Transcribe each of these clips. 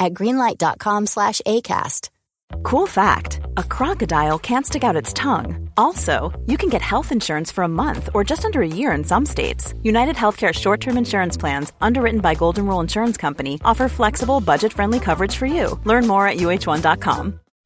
at greenlight.com slash ACAST. Cool fact a crocodile can't stick out its tongue. Also, you can get health insurance for a month or just under a year in some states. United Healthcare short term insurance plans, underwritten by Golden Rule Insurance Company, offer flexible, budget friendly coverage for you. Learn more at uh1.com.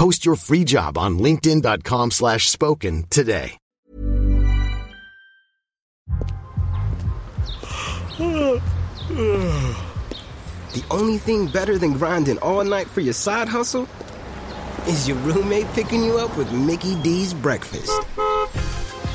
Post your free job on linkedin.com slash spoken today. The only thing better than grinding all night for your side hustle is your roommate picking you up with Mickey D's breakfast.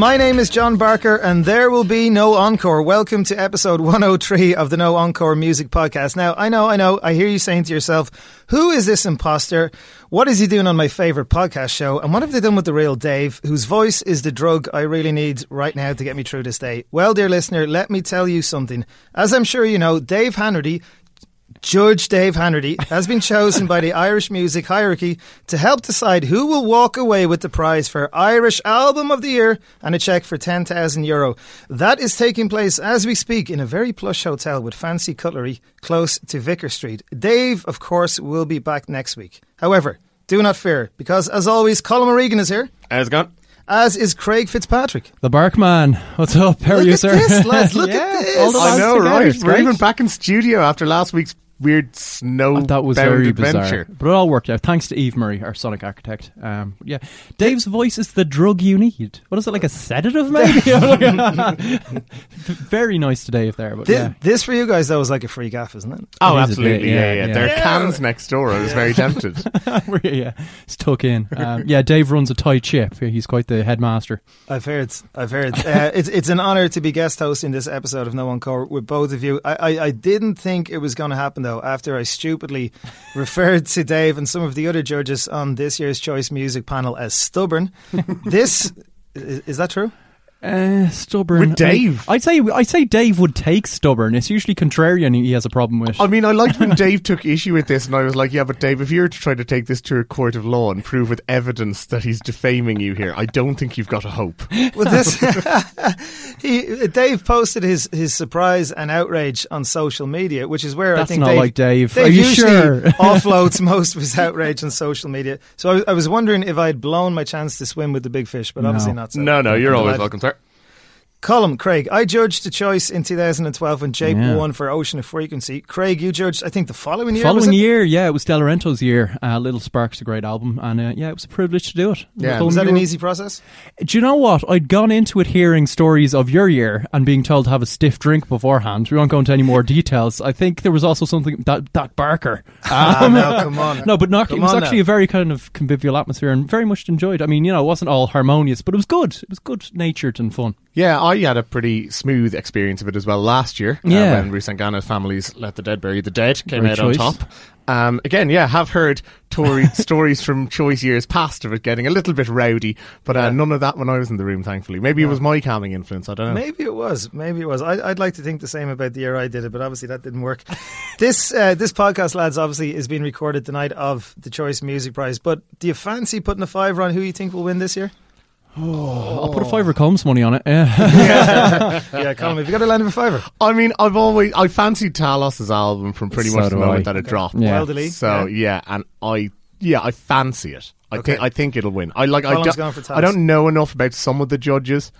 My name is John Barker, and there will be no encore. Welcome to episode 103 of the No Encore Music Podcast. Now, I know, I know, I hear you saying to yourself, who is this imposter? What is he doing on my favourite podcast show? And what have they done with the real Dave, whose voice is the drug I really need right now to get me through this day? Well, dear listener, let me tell you something. As I'm sure you know, Dave Hanratty Judge Dave Hanratty has been chosen by the Irish music hierarchy to help decide who will walk away with the prize for Irish Album of the Year and a cheque for 10,000 euro. That is taking place as we speak in a very plush hotel with fancy cutlery close to Vicar Street. Dave, of course, will be back next week. However, do not fear, because as always, Colin O'Regan is here. How's it going? As is Craig Fitzpatrick. The Barkman. What's up? How are Look you, at sir? this, lads. Look Yeah, at this. all the I know, right? It's We're even back in studio after last week's weird snow. That was bound very adventure. bizarre, but it all worked out. Thanks to Eve Murray, our sonic architect. Um, yeah, Dave's voice is the drug you need. What is it like a sedative, maybe? very nice today, if there, but Thi- yeah, This for you guys, though, was like a free gaff, isn't it? Oh, It is absolutely. bit, yeah, yeah, yeah. yeah. There are cans next door. I was very tempted. Yeah, it's tuck in. Um, yeah, Dave runs a tight ship. He's quite the headmaster. I've heard. I've heard. Uh, it's it's an honour to be guest hosting this episode of No Encore with both of you. I, I, I didn't think it was going to happen though. After I stupidly referred to Dave and some of the other judges on this year's Choice Music panel as stubborn. this is, is that true? Uh, stubborn. With Dave? I, would say I'd say Dave would take stubborn. It's usually contrarian. He has a problem with. I mean, I liked when Dave took issue with this, and I was like, "Yeah, but Dave, if you were to try to take this to a court of law and prove with evidence that he's defaming you here, I don't think you've got a hope." Well, this he, Dave posted his, his surprise and outrage on social media, which is where That's I think not Dave, like Dave. Dave Are you sure? offloads most of his outrage on social media. So I, I was wondering if I'd blown my chance to swim with the big fish, but obviously not. So. No, no, you're always Glad- welcome, sir. Colm, Craig, I judged the choice in 2012 when Jape Yeah. won for Ocean of Frequency. Craig, you judged, I think, the following year. was Following year, yeah, it was Delorentos year. Uh, Little Sparks, a great album, and uh, yeah, it was a privilege to do it. Yeah. Colm, Was that an were- easy process? Do you know what? I'd gone into it hearing stories of your year and being told to have a stiff drink beforehand. We won't go into any more details. I think there was also something that that Barker. Ah, no, come on. No, but not, it was actually now. a very kind of convivial atmosphere and very much enjoyed. I mean, you know, it wasn't all harmonious, but it was good. It was good natured and fun. Yeah, I had a pretty smooth experience of it as well last year. uh, Yeah. when Rusangano Family's Let the Dead Bury the Dead came Great out choice. on top. Um, again, yeah, have heard Tory stories from choice years past of it getting a little bit rowdy, but uh, none of that when I was in the room, thankfully. Maybe it was my calming influence, I don't know. Maybe it was. Maybe it was. I, I'd like to think the same about the year I did it, but obviously that didn't work. this uh, this podcast, lads, obviously is being recorded the night of the Choice Music Prize. But do you fancy putting a fiver on who you think will win this year? I'll put a fiver combs money on it. Yeah. yeah, Colin, have you got a line of a fiver? I mean, I've always I fancied Talos's album from pretty So much the moment I. that it dropped. Yeah. Wild Alee. So yeah, and I yeah I fancy it. I Okay. think I think it'll win. I like I Colin's don't, gone for I don't know enough about some of the judges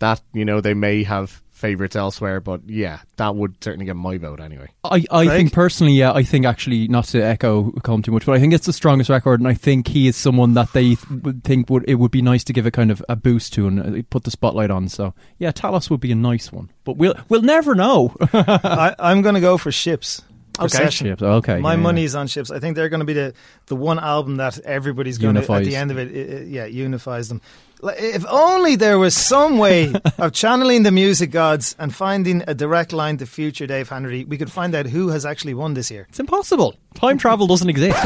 that you know they may have favorites elsewhere, but yeah, that would certainly get my vote anyway. I, I Craig? think personally, yeah, I think actually not to echo Colm too much, but I think it's the strongest record, and I think he is someone that they th- would think would it would be nice to give a kind of a boost to and uh, put the spotlight on. So yeah, Talos would be a nice one, but we'll we'll never know. I, I'm going to go for Ships. Okay. Ships, okay, My yeah, yeah. money's on Ships. I think they're going to be the, the one album that everybody's going to, at the end of it, i i yeah, unifies them. Like, If only there was some way of channeling the music gods and finding a direct line to future Dave Hanratty, we could find out who has actually won this year. It's impossible. Time travel doesn't exist.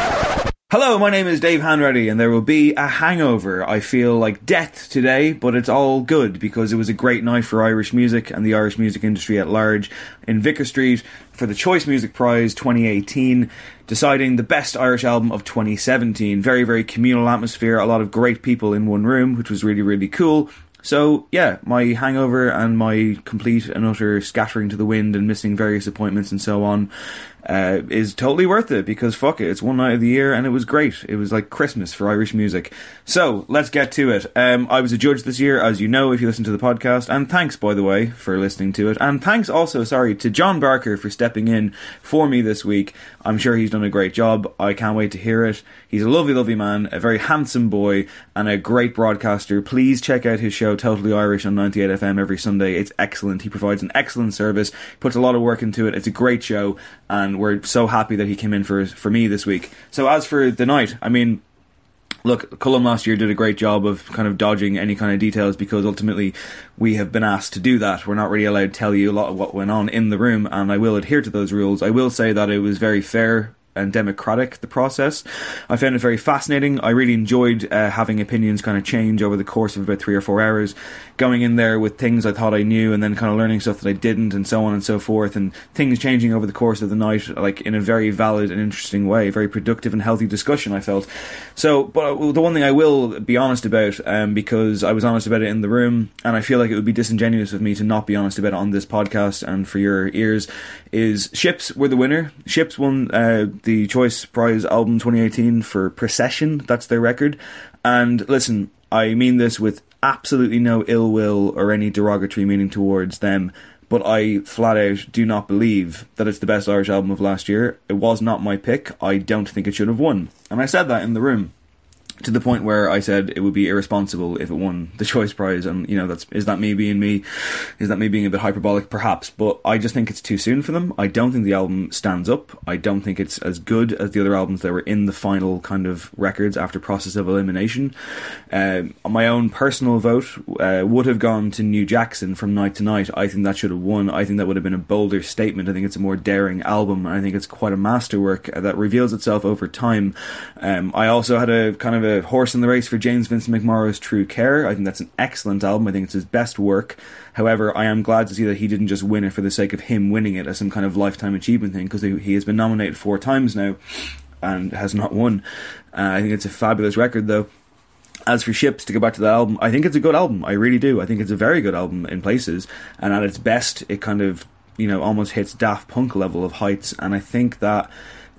Hello, my name is Dave Hanratty, and there will be a hangover. I feel like death today, but it's all good because it was a great night for Irish music and the Irish music industry at large in Vicar Street for the Choice Music Prize 2018, deciding the best Irish album of 2017. Very, very communal atmosphere, a lot of great people in one room, which was really, really cool. So, yeah, my hangover and my complete and utter scattering to the wind and missing various appointments and so on uh, is totally worth it because fuck it, it's one night of the year and it was great. It was like Christmas for Irish music. So, let's get to it. Um, I was a judge this year, as you know, if you listen to the podcast, and thanks, by the way, for listening to it. And thanks also, sorry, to John Barker for stepping in for me this week. I'm sure he's done a great job. I can't wait to hear it. He's a lovely, lovely man, a very handsome boy, and a great broadcaster. Please check out his show, Totally Irish, on 98FM every Sunday. It's excellent. He provides an excellent service, puts a lot of work into it. It's a great show, and we're so happy that he came in for for me this week. So as for the night, I mean, look, Colm last year did a great job of kind of dodging any kind of details because ultimately we have been asked to do that. We're not really allowed to tell you a lot of what went on in the room, and I will adhere to those rules. I will say that it was very fair and democratic the process. I found it very fascinating. I really enjoyed uh, having opinions kind of change over the course of about three or four hours, going in there with things I thought I knew and then kind of learning stuff that I didn't and so on and so forth, and things changing over the course of the night, like in a very valid and interesting way, very productive and healthy discussion. I felt so. But uh, the one thing I will be honest about, um, because I was honest about it in the room, and I feel like it would be disingenuous of me to not be honest about it on this podcast and for your ears, is Ships were the winner. Ships won uh, the Choice Prize album 2018 for Procession. That's their record. And listen, I mean this with absolutely no ill will or any derogatory meaning towards them. But I flat out do not believe that it's the best Irish album of last year. It was not my pick. I don't think it should have won. And I said that in the room to the point where I said it would be irresponsible if it won the choice prize and you know that's is that me being me? Is that me being a bit hyperbolic? Perhaps but I just think it's too soon for them. I don't think the album stands up. I don't think it's as good as the other albums that were in the final kind of records after process of elimination. Um, my own personal vote uh, would have gone to New Jackson from Night to Night. I think that should have won. I think that would have been a bolder statement. I think it's a more daring album I think it's quite a masterwork that reveals itself over time. Um, I also had a kind of a horse in the race for James Vincent McMorrow's True Care. I think that's an excellent album. I think it's his best work. However, I am glad to see that he didn't just win it for the sake of him winning it as some kind of lifetime achievement thing because he, has been nominated four times now and has not won. Uh, I think it's a fabulous record though. As for Ships, to go back to that album, I think it's a good album. I really do. I think it's a very good album in places, and at its best, it kind of you know almost hits Daft Punk level of heights. And I think that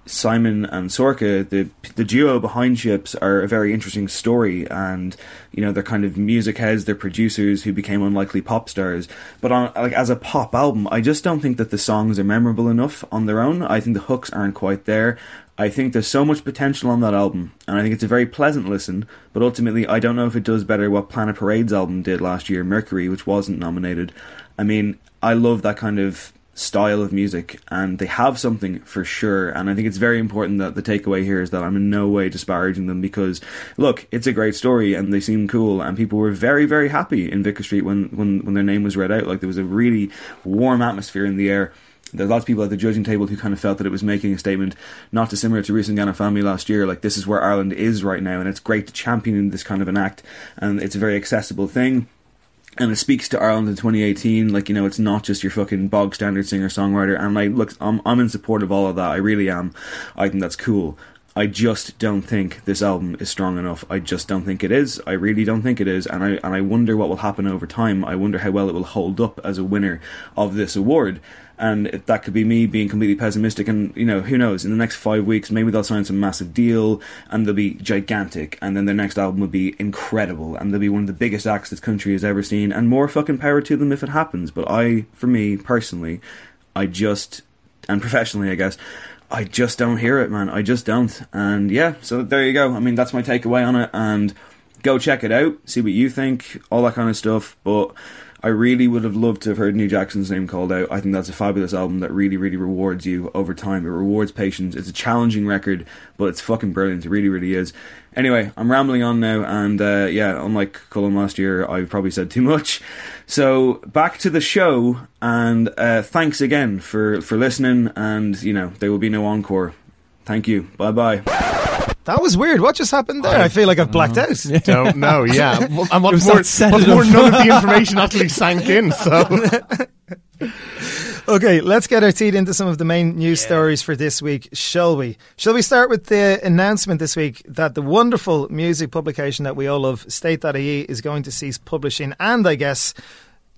Simon and Sorcha, the the duo behind Ships, are a very interesting story, and you know they're kind of music heads, they're producers who became unlikely pop stars. But on like as a pop album, I just don't think that the songs are memorable enough on their own. I think the hooks aren't quite there. I think there's so much potential on that album, and I think it's a very pleasant listen. But ultimately, I don't know if it does better what Planet Parade's album did last year, Mercury, which wasn't nominated. I mean, I love that kind of style of music and they have something for sure. And I think it's very important that the takeaway here is that I'm in no way disparaging them because look it's a great story and they seem cool and people were very very happy in Vicar Street when when, when their name was read out. Like there was a really warm atmosphere in the air. There's lots of people at the judging table who kind of felt that it was making a statement not dissimilar to Rusangano Family last year. Like this is where Ireland is right now and it's great to champion this kind of an act and it's a very accessible thing and it speaks to Ireland in 2018. Like you know, it's not just your fucking bog standard singer songwriter. And like, look, I'm I'm in support of all of that. I really am. I think that's cool. I just don't think this album is strong enough. I just don't think it is. I really don't think it is, and I and I wonder what will happen over time. I wonder how well it will hold up as a winner of this award and it, that could be me being completely pessimistic. And you know, who knows? In the next five weeks, maybe they'll sign some massive deal, and they'll be gigantic, and then their next album will be incredible, and they'll be one of the biggest acts this country has ever seen, and more fucking power to them if it happens. But I, for me personally, I just and professionally, I guess. I just don't hear it, man. I just don't. And yeah, so there you go. I mean, that's my takeaway on it. And go check it out, see what you think, all that kind of stuff. But I really would have loved to have heard New Jackson's name called out. I think that's a fabulous album that really, really rewards you over time. It rewards patience. It's a challenging record, but it's fucking brilliant. It really, really is. Anyway, I'm rambling on now, and uh, yeah, unlike Colin last year, I've probably said too much. So back to the show, and uh, thanks again for for listening. And you know, there will be no encore. Thank you. Bye bye. That was weird. What just happened there? I, I feel like I've blacked mm. out. Don't know. Yeah, and what's more, what's more none of the information actually sank in. So. okay, let's get our teeth into some of the main news yeah. stories for this week, shall we? Shall we start with the announcement this week that the wonderful music publication that we all love, State.ie, is going to cease publishing and I guess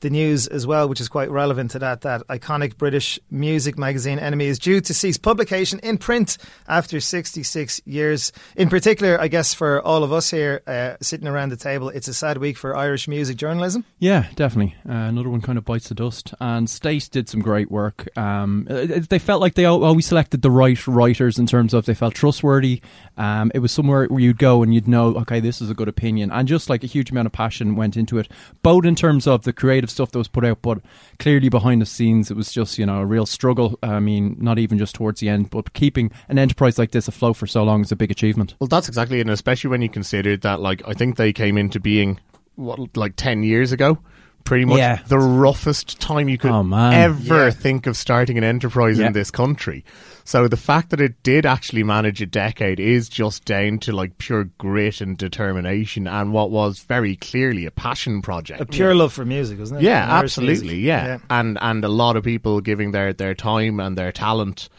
the news as well, which is quite relevant to that. That iconic British music magazine NME is due to cease publication in print after 66 years. In particular, I guess for all of us here uh, sitting around the table, it's a sad week for Irish music journalism. Yeah, definitely. Uh, another one kind of bites the dust. And State did some great work. Um, uh, they felt like they always selected the right writers in terms of they felt trustworthy. Um, it was somewhere where you'd go and you'd know, okay, this is a good opinion, and just like a huge amount of passion went into it, both in terms of the creative creative stuff that was put out, but clearly behind the scenes, it was just you know a real struggle. I mean, not even just towards the end, but keeping an enterprise like this afloat for so long is a big achievement. Well, that's exactly it, and especially when you consider that, like, I think they came into being what like ten years ago pretty much yeah. the roughest time you could oh, ever yeah. think of starting an enterprise yeah. in this country. So the fact that it did actually manage a decade is just down to like pure grit and determination and what was very clearly a passion project. A pure love for music, wasn't it? Yeah, absolutely. Yeah. And and a lot of people giving their their time and their talent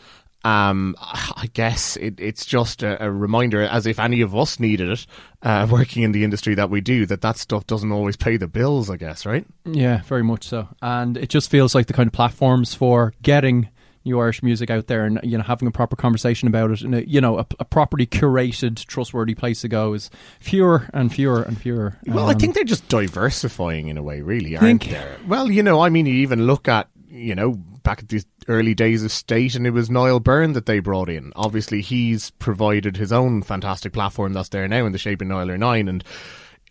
um, I guess it, it's just a, a, reminder, as if any of us needed it, uh, working in the industry that we do, that that stuff doesn't always pay the bills. I guess, right? Yeah, very much so. And it just feels like the kind of platforms for getting new Irish music out there and you know having a proper conversation about it and a, you know a, a properly curated, trustworthy place to go is fewer and fewer and fewer. Well, um, I think they're just diversifying in a way, really, aren't they? Well, you know, I mean, you even look at you know back at the early days of State, and it was Niall Byrne that they brought in. Obviously, he's provided his own fantastic platform that's there now in the shape of Nialler9, and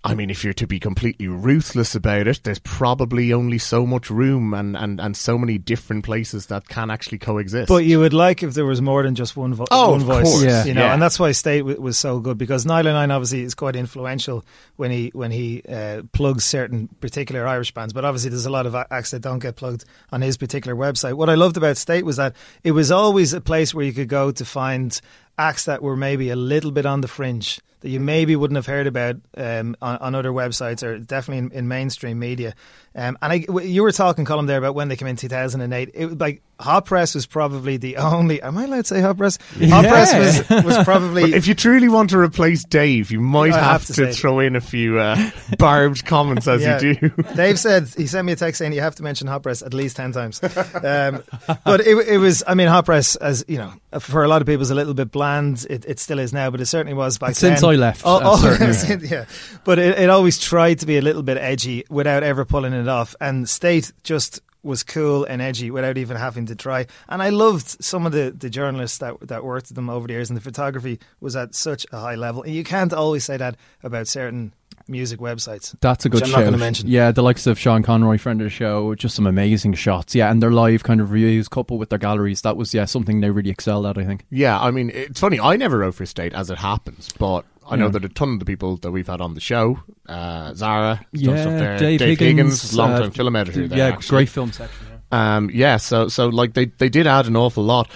I mean, if you're to be completely ruthless about it, there's probably only so much room and, and, and so many different places that can actually coexist. But you would like if there was more than just one, vo- oh, one voice, course. Yeah. you know, yeah. and that's why State w- was so good because Nialler9 obviously is quite influential when he when he uh, plugs certain particular Irish bands. But obviously, there's a lot of acts that don't get plugged on his particular website. What I loved about State was that it was always a place where you could go to find acts that were maybe a little bit on the fringe that you maybe wouldn't have heard about um, on, on, other websites or definitely in, in mainstream media. Um, and I, you were talking, Colin, there about when they came in 2008. It like Hot Press was probably the only. Am I allowed to say Hot Press? Hot yeah. Press was, was probably. if you truly want to replace Dave, you might have, have, to, to throw in a few uh, barbed comments as yeah. you do. Dave said he sent me a text saying you have to mention Hot Press at least ten times. Um, but it, it, was. I mean, Hot Press, as you know, for a lot of people, is a little bit bland. It, it still is now, but it certainly was back Since then. I left, oh, oh yeah. But it, it always tried to be a little bit edgy without ever pulling it off. And State just was cool and edgy without even having to try. And I loved some of the, the journalists that that worked with them over the years, and the photography was at such a high level. And you can't always say that about certain music websites. That's a good which I'm show. not going to mention. Yeah, the likes of Sean Conroy, friend of the show, just some amazing shots. Yeah, and their live kind of reviews coupled with their galleries. That was yeah something they really excelled at. I think. Yeah, I mean, it's funny. I never wrote for State as it happens, but I know Yeah. that a ton of the people that we've had on the show, uh, Zara, Yeah, stuff there, Dave Higgins, Higgins, long time uh, film editor. There, yeah, actually. great film section. Yeah. Um, yeah, so so like they they did add an awful lot.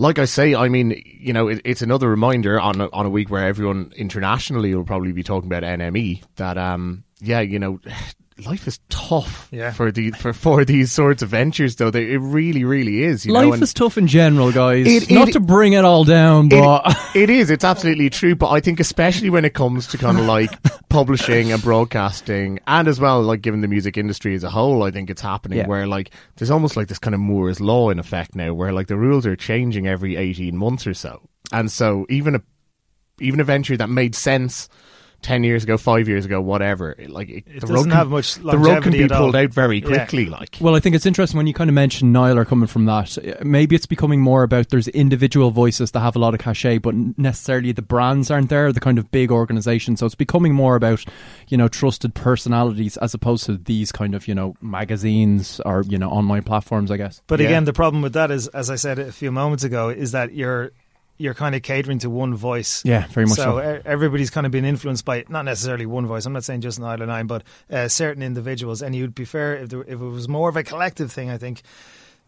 Like I say, I mean, you know, it, it's another reminder on a, on a week where everyone internationally will probably be talking about NME that um, yeah, you know, life is tough Yeah. for the for for these sorts of ventures. Though they, it really, really is. You know, Life and- is tough in general, guys. It- Not to bring it all down, but it, it is. It's absolutely true. But I think, especially when it comes to kind of like publishing and broadcasting, and as well, like given the music industry as a whole, I think it's happening Yeah. where like there's almost like this kind of Moore's law in effect now, where like the rules are changing every eighteen months or so, and so even a even a venture that made sense. 10 years ago, 5 years ago, whatever. Like it, It the doesn't rug can, have much the rug can be pulled out very Yeah. quickly. Like Well, I think it's interesting when you kind of mention Nialler coming from that. Uh, Maybe it's becoming more about there's individual voices that have a lot of cachet, but necessarily the brands aren't there, the kind of big organizations. So it's becoming more about, you know, trusted personalities as opposed to these kind of, you know, magazines or, you know, online platforms, I guess. But Yeah. again, the problem with that is, as I said a few moments ago, is that you're you're kind of catering to one voice. Yeah, very much so. e- everybody's kind of been influenced by not necessarily one voice. I'm not saying just Nialler9, but uh, certain individuals. And you'd be fair if there, if it was more of a collective thing. I think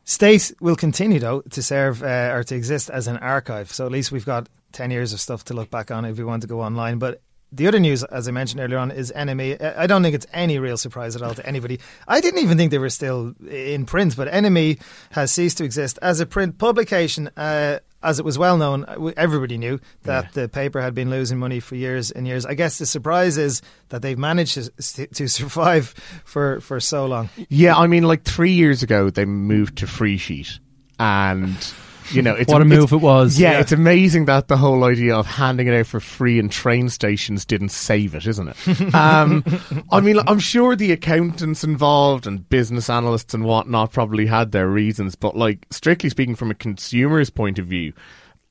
state will continue though to serve uh, or to exist as an archive. So at least we've got ten years of stuff to look back on if we want to go online. But the other news, as I mentioned earlier on, is NME. I- I don't think it's any real surprise at all to anybody. I didn't even think they were still in print, but NME has ceased to exist as a print publication. Uh, as it was well known, uh, everybody knew that the paper had been losing money for years and years. I guess the surprise is that they've managed to, to survive for, for so long. Yeah, I mean, like three years ago, they moved to free sheet, and you know, it's What a move it was. Yeah, Yeah. it's amazing that the whole idea of handing it out for free in train stations didn't save it, isn't it? um, I mean, I'm sure the accountants involved and business analysts and whatnot probably had their reasons, but like strictly speaking, from a consumer's point of view.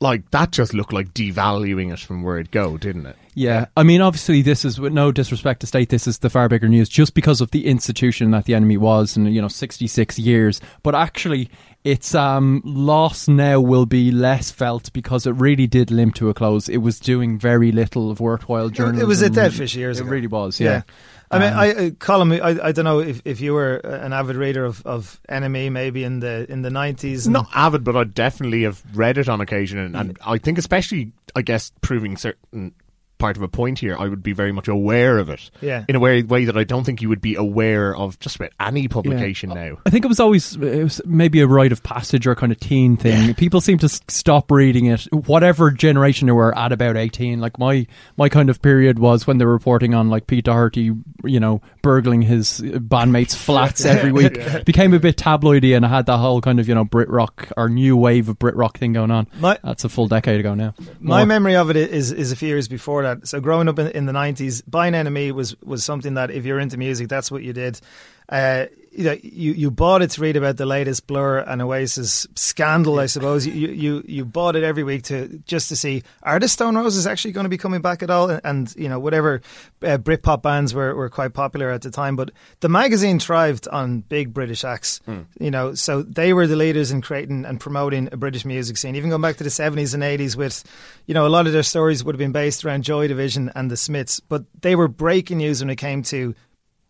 Like that just looked like devaluing it from where it go, didn't it? Yeah, I mean, obviously, this is with no disrespect to state, this is the far bigger news just because of the institution that the NME was, and you know, sixty six years. But actually, its um, loss now will be less felt because it really did limp to a close. It was doing very little of worthwhile journalism. It was a dead fish years It ago. really was. Yeah. I mean, Um, I, I Colin, I, I don't know if, if you were an avid reader of, of NME maybe in the in the nineties. Not avid, but I definitely have read it on occasion, and, and I think especially, I guess, proving certain part of a point here, I would be very much aware of it. Yeah. In a way, way that I don't think you would be aware of just about any publication now. I think it was always it was maybe a rite of passage or kind of teen thing. People seem to s- stop reading it, whatever generation they were at about eighteen. Like my my kind of period was when they were reporting on like Pete Doherty, you know, burgling his uh, bandmates' flats every week. Became a bit tabloidy, and I had that whole kind of you know Brit rock or new wave of Brit rock thing going on. My- That's a full decade ago now. My memory of it is is a few years before that. So growing up in, in the nineties, buying NME was was something that if you're into music, that's what you did. Uh, you, know, you you bought it to read about the latest Blur and Oasis scandal, I suppose. You, you you bought it every week to just to see are the Stone Roses actually going to be coming back at all? And, you know whatever uh, Britpop bands were, were quite popular at the time, but the magazine thrived on big British acts. You know, so they were the leaders in creating and promoting a British music scene. Even going back to the seventies and eighties, with you know a lot of their stories would have been based around Joy Division and the Smiths, but they were breaking news when it came to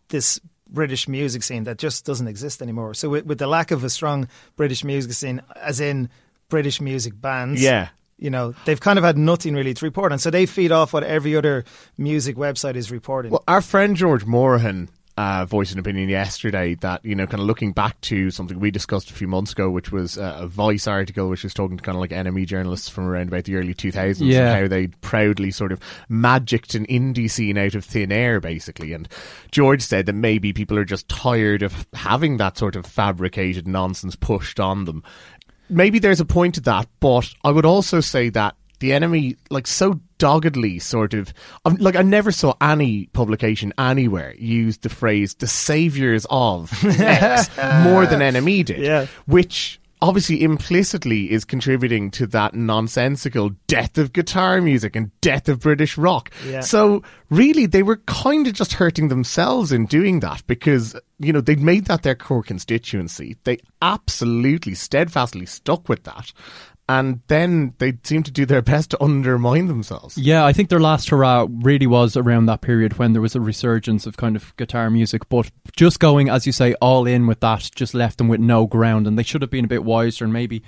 this British music scene that just doesn't exist anymore. So with, with the lack of a strong British music scene, as in British music bands, Yeah. you know, they've kind of had nothing really to report on. So they feed off what every other music website is reporting. Well, our friend George Morahan uh, voiced an opinion yesterday that, you know, kind of looking back to something we discussed a few months ago, which was uh, a Vice article, which was talking to kind of like NME journalists from around about the early 2000s Yeah. and how they proudly sort of magicked an indie scene out of thin air, basically. And George said that maybe people are just tired of having that sort of fabricated nonsense pushed on them. Maybe there's a point to that, but I would also say that the NME, like, so doggedly sort of, um, like, I never saw any publication anywhere use the phrase the saviors of X more than NME did. Yeah. Which obviously implicitly is contributing to that nonsensical death of guitar music and death of British rock. Yeah. So really, they were kind of just hurting themselves in doing that because you know they'd made that their core constituency. They absolutely steadfastly stuck with that. And then they seem to do their best to undermine themselves. Yeah, I think their last hurrah really was around that period when there was a resurgence of kind of guitar music. But just going, as you say, all in with that just left them with no ground, and they should have been a bit wiser and maybe.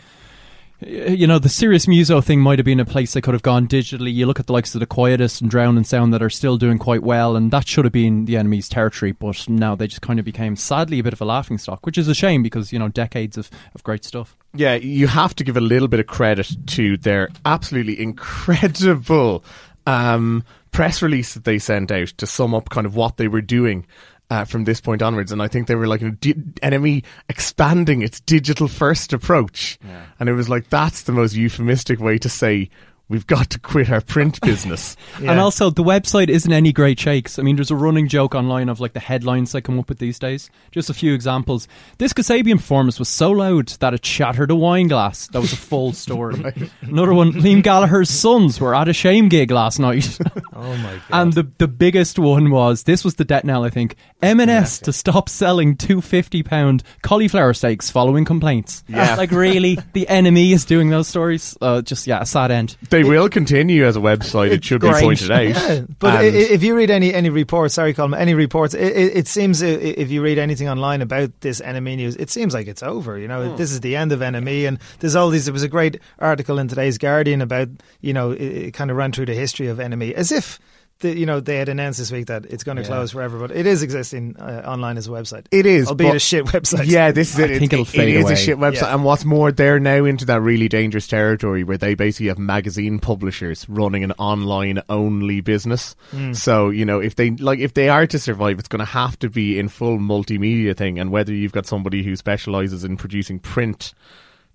You know, the serious muso thing might have been a place they could have gone digitally. You look at the likes of the Quietus and Drowned in Sound that are still doing quite well, and that should have been the NME's territory, but now they just kind of became, sadly, a bit of a laughing stock, which is a shame because, you know, decades of, of great stuff. Yeah, you have to give a little bit of credit to their absolutely incredible um, press release that they sent out to sum up kind of what they were doing. Uh, from this point onwards, and I think they were like a di- NME expanding its digital first approach, and it was like that's the most euphemistic way to say we've got to quit our print business. And also, the website isn't any great shakes. I mean, there's a running joke online of like the headlines they come up with these days. Just a few examples. This Kasabian performance was so loud that it shattered a wine glass. That was a full story. Another one, Liam Gallagher's sons were at a shame gig last night. Oh my god! and the the biggest one was this was the debt knell, I think. M&S to stop selling two fifty pound cauliflower steaks following complaints. Yeah. like really, the NME is doing those stories. Uh, just yeah, a sad end. They will continue as a website. It should be pointed out. Yeah, but And- if you read any any reports, sorry, Colin, any reports, it, it, it seems if you read anything online about this NME news, it seems like it's over. You know, hmm. this is the end of NME, and there's all these. There was a great article in today's Guardian about you know it, it kind of ran through the history of NME as if. The, you know they had announced this week that it's going to close forever, but it is existing uh, online as a website. It is, albeit but- a shit website. Yeah, this is I it. think It- it'll it fade is away. a shit website, Yeah. and what's more, they're now into that really dangerous territory where they basically have magazine publishers running an online only business. Hmm. So you know, if they like, if they are to survive, it's going to have to be in full multimedia thing. And whether you've got somebody who specializes in producing print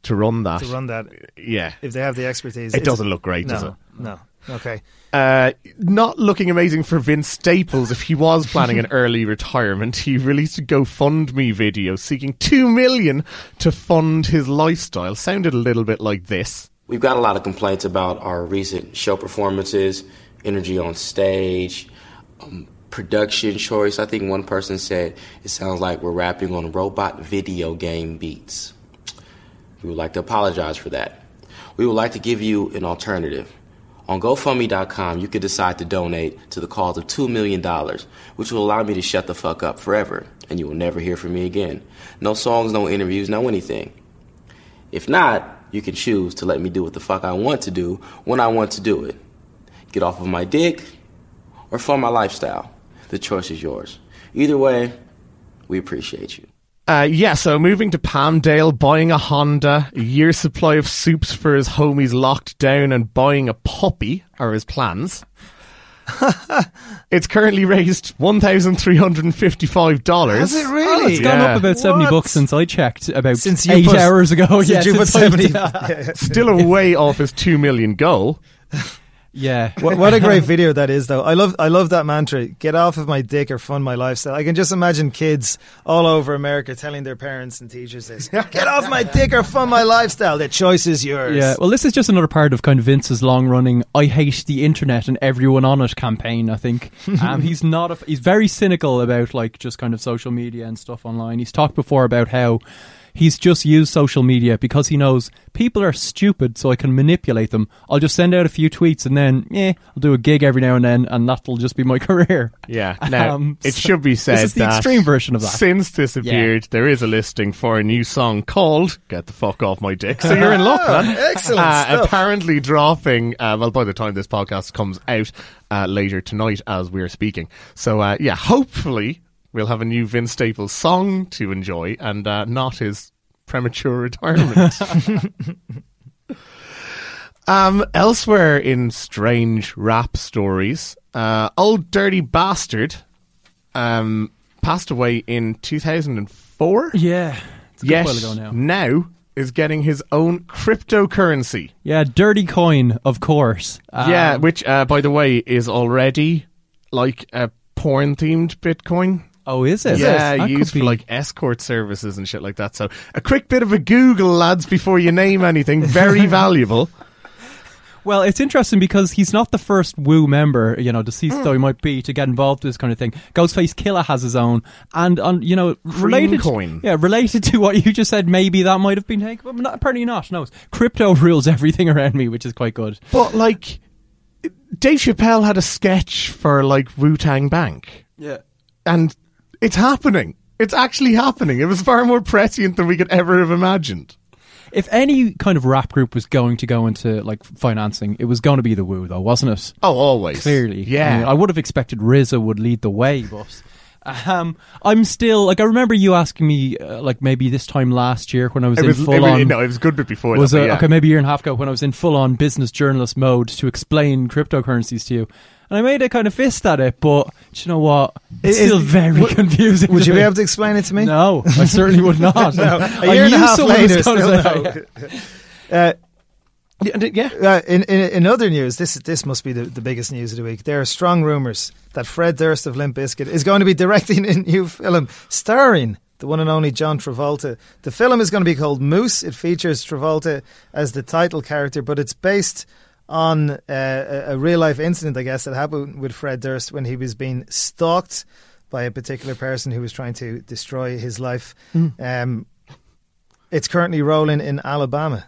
to run that, to run that yeah, if they have the expertise. It doesn't look great, no, does it? No. Okay. Uh, not looking amazing for Vince Staples if he was planning an early retirement. He released a GoFundMe video seeking two million to fund his lifestyle. Sounded a little bit like this. We've got a lot of complaints about our recent show performances, energy on stage, um, production choice. I think one person said it sounds like we're rapping on robot video game beats. We would like to apologize for that. We would like to give you an alternative. On GoFundMe.com, you can decide to donate to the cause of $2 million, which will allow me to shut the fuck up forever, and you will never hear from me again. No songs, no interviews, no anything. If not, you can choose to let me do what the fuck I want to do when I want to do it. Get off of my dick or fund my lifestyle. The choice is yours. Either way, we appreciate you. Uh, yeah, so moving to Palmdale, buying a Honda, a year's supply of soups for his homies locked down, and buying a puppy are his plans. it's currently raised one thousand three hundred and fifty-five dollars. Has it really? Oh, it's gone Yeah. up about 70 What? bucks since I checked about Since you eight put- hours ago. Since yeah, you since I- 70 Still a way off his two million goal. yeah. what, what a great video that is, though. I love, I love that mantra. Get off of my dick or fund my lifestyle. I can just imagine kids all over America telling their parents and teachers this: "Get off my dick or fund my lifestyle. The choice is yours." Yeah, well, this is just another part of kind of Vince's long-running "I hate the internet and everyone on it" campaign. I think um, he's not. A, he's very cynical about like just kind of social media and stuff online. He's talked before about how he's just used social media because he knows people are stupid, so I can manipulate them. I'll just send out a few tweets and then, yeah, I'll do a gig every now and then, and that'll just be my career. Yeah. Now, Um, it so should be said this is the that extreme version of that. Since this appeared, there is a listing for a new song called "Get the Fuck Off My Dick." So you're in luck, man. Excellent Uh, stuff. apparently dropping. Uh, well, by the time this podcast comes out uh, later tonight, as we're speaking. So uh, yeah, hopefully we'll have a new Vince Staples song to enjoy, and uh, not his premature retirement. Um, elsewhere in strange rap stories, uh, Ol' Dirty Bastard um, passed away in 2004. Yeah, it's a good Yet while ago now. now is getting his own cryptocurrency. Yeah, dirty coin, of course. Um, yeah, which, uh, by the way, is already like a porn themed Bitcoin. Oh, is it? Yeah, That could used for like escort services and shit like that. So a quick bit of a Google, lads, before you name anything. Very valuable. Well, it's interesting because he's not the first Wu member, you know, deceased Hmm. though he might be, to get involved with this kind of thing. Ghostface Killah has his own, and on you know, related, coin. yeah, related to what you just said, maybe that might have been taken, but not, apparently not. No, crypto rules everything around me, which is quite good. But like, Dave Chappelle had a sketch for like Wu Tang Bank. Yeah. and it's happening. It's actually happening. It was far more prescient than we could ever have imagined. If any kind of rap group was going to go into like financing, it was going to be the Wu, though, wasn't it? Oh, always. Clearly, Yeah. I, mean, I would have expected RZA would lead the way, but um, I'm still like I remember you asking me uh, like maybe this time last year when I was in full was- on. no, it was good bit before was that. but yeah. okay maybe a year and a half ago when I was in full on business journalist mode to explain cryptocurrencies to you. And I made a kind of fist at it, but do you know what? It's Is- still very confusing. Would you be able to explain it to me? No, I certainly would not. no, a year and a half later, still no. Uh, yeah. Uh, in, in in other news, this this must be the, the biggest news of the week. There are strong rumours that Fred Durst of Limp Bizkit is going to be directing a new film starring the one and only John Travolta. The film is going to be called Moose. It features Travolta as the title character, but it's based on uh, a, a real life incident, I guess, that happened with Fred Durst when he was being stalked by a particular person who was trying to destroy his life. Um, it's currently rolling in Alabama.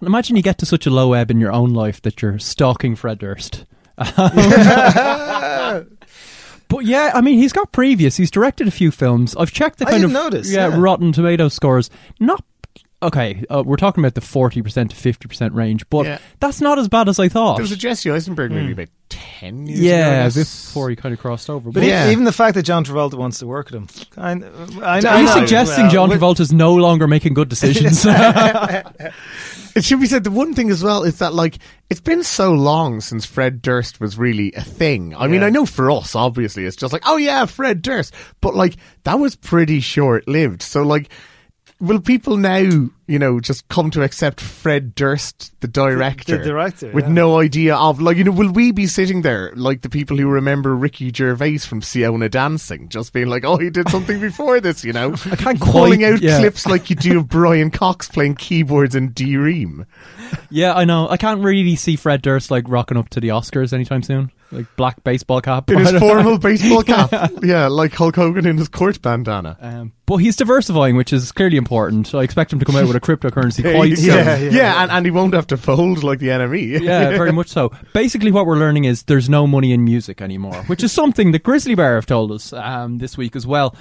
And imagine you get to such a low ebb in your own life that you're stalking Fred Durst. But yeah, I mean, he's got previous. He's directed a few films. I've checked the kind of notice, yeah, yeah. Rotten Tomato scores. Not okay. Uh, we're talking about the forty percent to fifty percent range, but Yeah. that's not as bad as I thought. There was a Jesse Eisenberg movie about 10 years ago. I yeah, guess. before he kind of crossed over. But But e- Yeah. even the fact that John Travolta wants to work with him, kind of, I know. are I you know, suggesting well, John with- Travolta's no longer making good decisions? It should be said the one thing as well is that like it's been so long since Fred Durst was really a thing. I mean, Yeah. I know for us, obviously, it's just like, oh yeah, Fred Durst, but like that was pretty short lived. So like, will people now, you know, just come to accept Fred Durst, the director, the director, with yeah. no idea of like, you know, will we be sitting there like the people who remember Ricky Gervais from Seona Dancing, just being like, oh, he did something before this, you know, I can't calling quite- out yeah. clips like you do of Brian Cox playing keyboards in D:Ream. yeah, I know. I can't really see Fred Durst like rocking up to the Oscars anytime soon. Like black baseball cap in his formal baseball cap. Yeah, like Hulk Hogan in his court bandana. Um, but he's diversifying, which is clearly important. So I expect him to come out with a cryptocurrency quite you soon. Yeah, yeah, yeah, And, and he won't have to fold like the NME. yeah, very much so. Basically, what we're learning is there's no money in music anymore, which is something that Grizzly Bear have told us um, this week as well.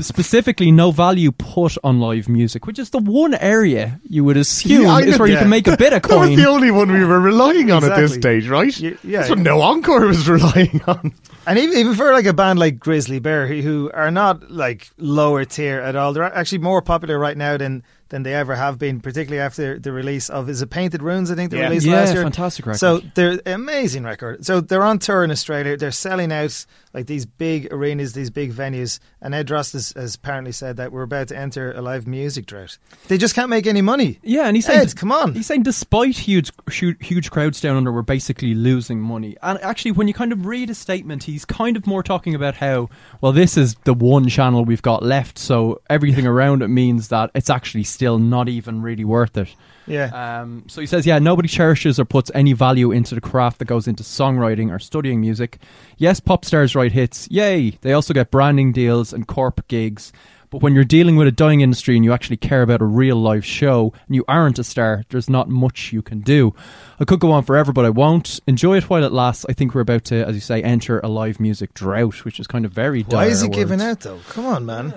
Specifically, no value put on live music, which is the one area you would assume Yeah, is know. where you can make a bit of coin. That was the only one we were relying on at this stage, right? Y- yeah. That's what No Encore was relying on. And even, even for like a band like Grizzly Bear, who, who are not like lower tier at all, they're actually more popular right now than than they ever have been, particularly after the release of is it Painted Ruins? I think they Yeah. released Yeah, last year. fantastic record. So they're amazing record. So they're on tour in Australia. They're selling out like these big arenas, these big venues. And Ed Droste has, has apparently said that we're about to enter a live music drought. They just can't make any money. Yeah, and he's saying, Ed, come on. He's saying despite huge, huge, huge crowds down under, we're basically losing money. And actually, when you kind of read a statement, he's kind of more talking about how, well, this is the one channel we've got left, so everything around it means that it's actually still not even really worth it. Yeah. Um, so he says, yeah, nobody cherishes or puts any value into the craft that goes into songwriting or studying music. Yes, pop stars write hits. Yay! They also get branding deals and corp gigs. But when you're dealing with a dying industry and you actually care about a real live show and you aren't a star, there's not much you can do. I could go on forever, but I won't. Enjoy it while it lasts. I think we're about to, as you say, enter a live music drought, which is kind of very Why is he dire giving words. out though? Come on, man.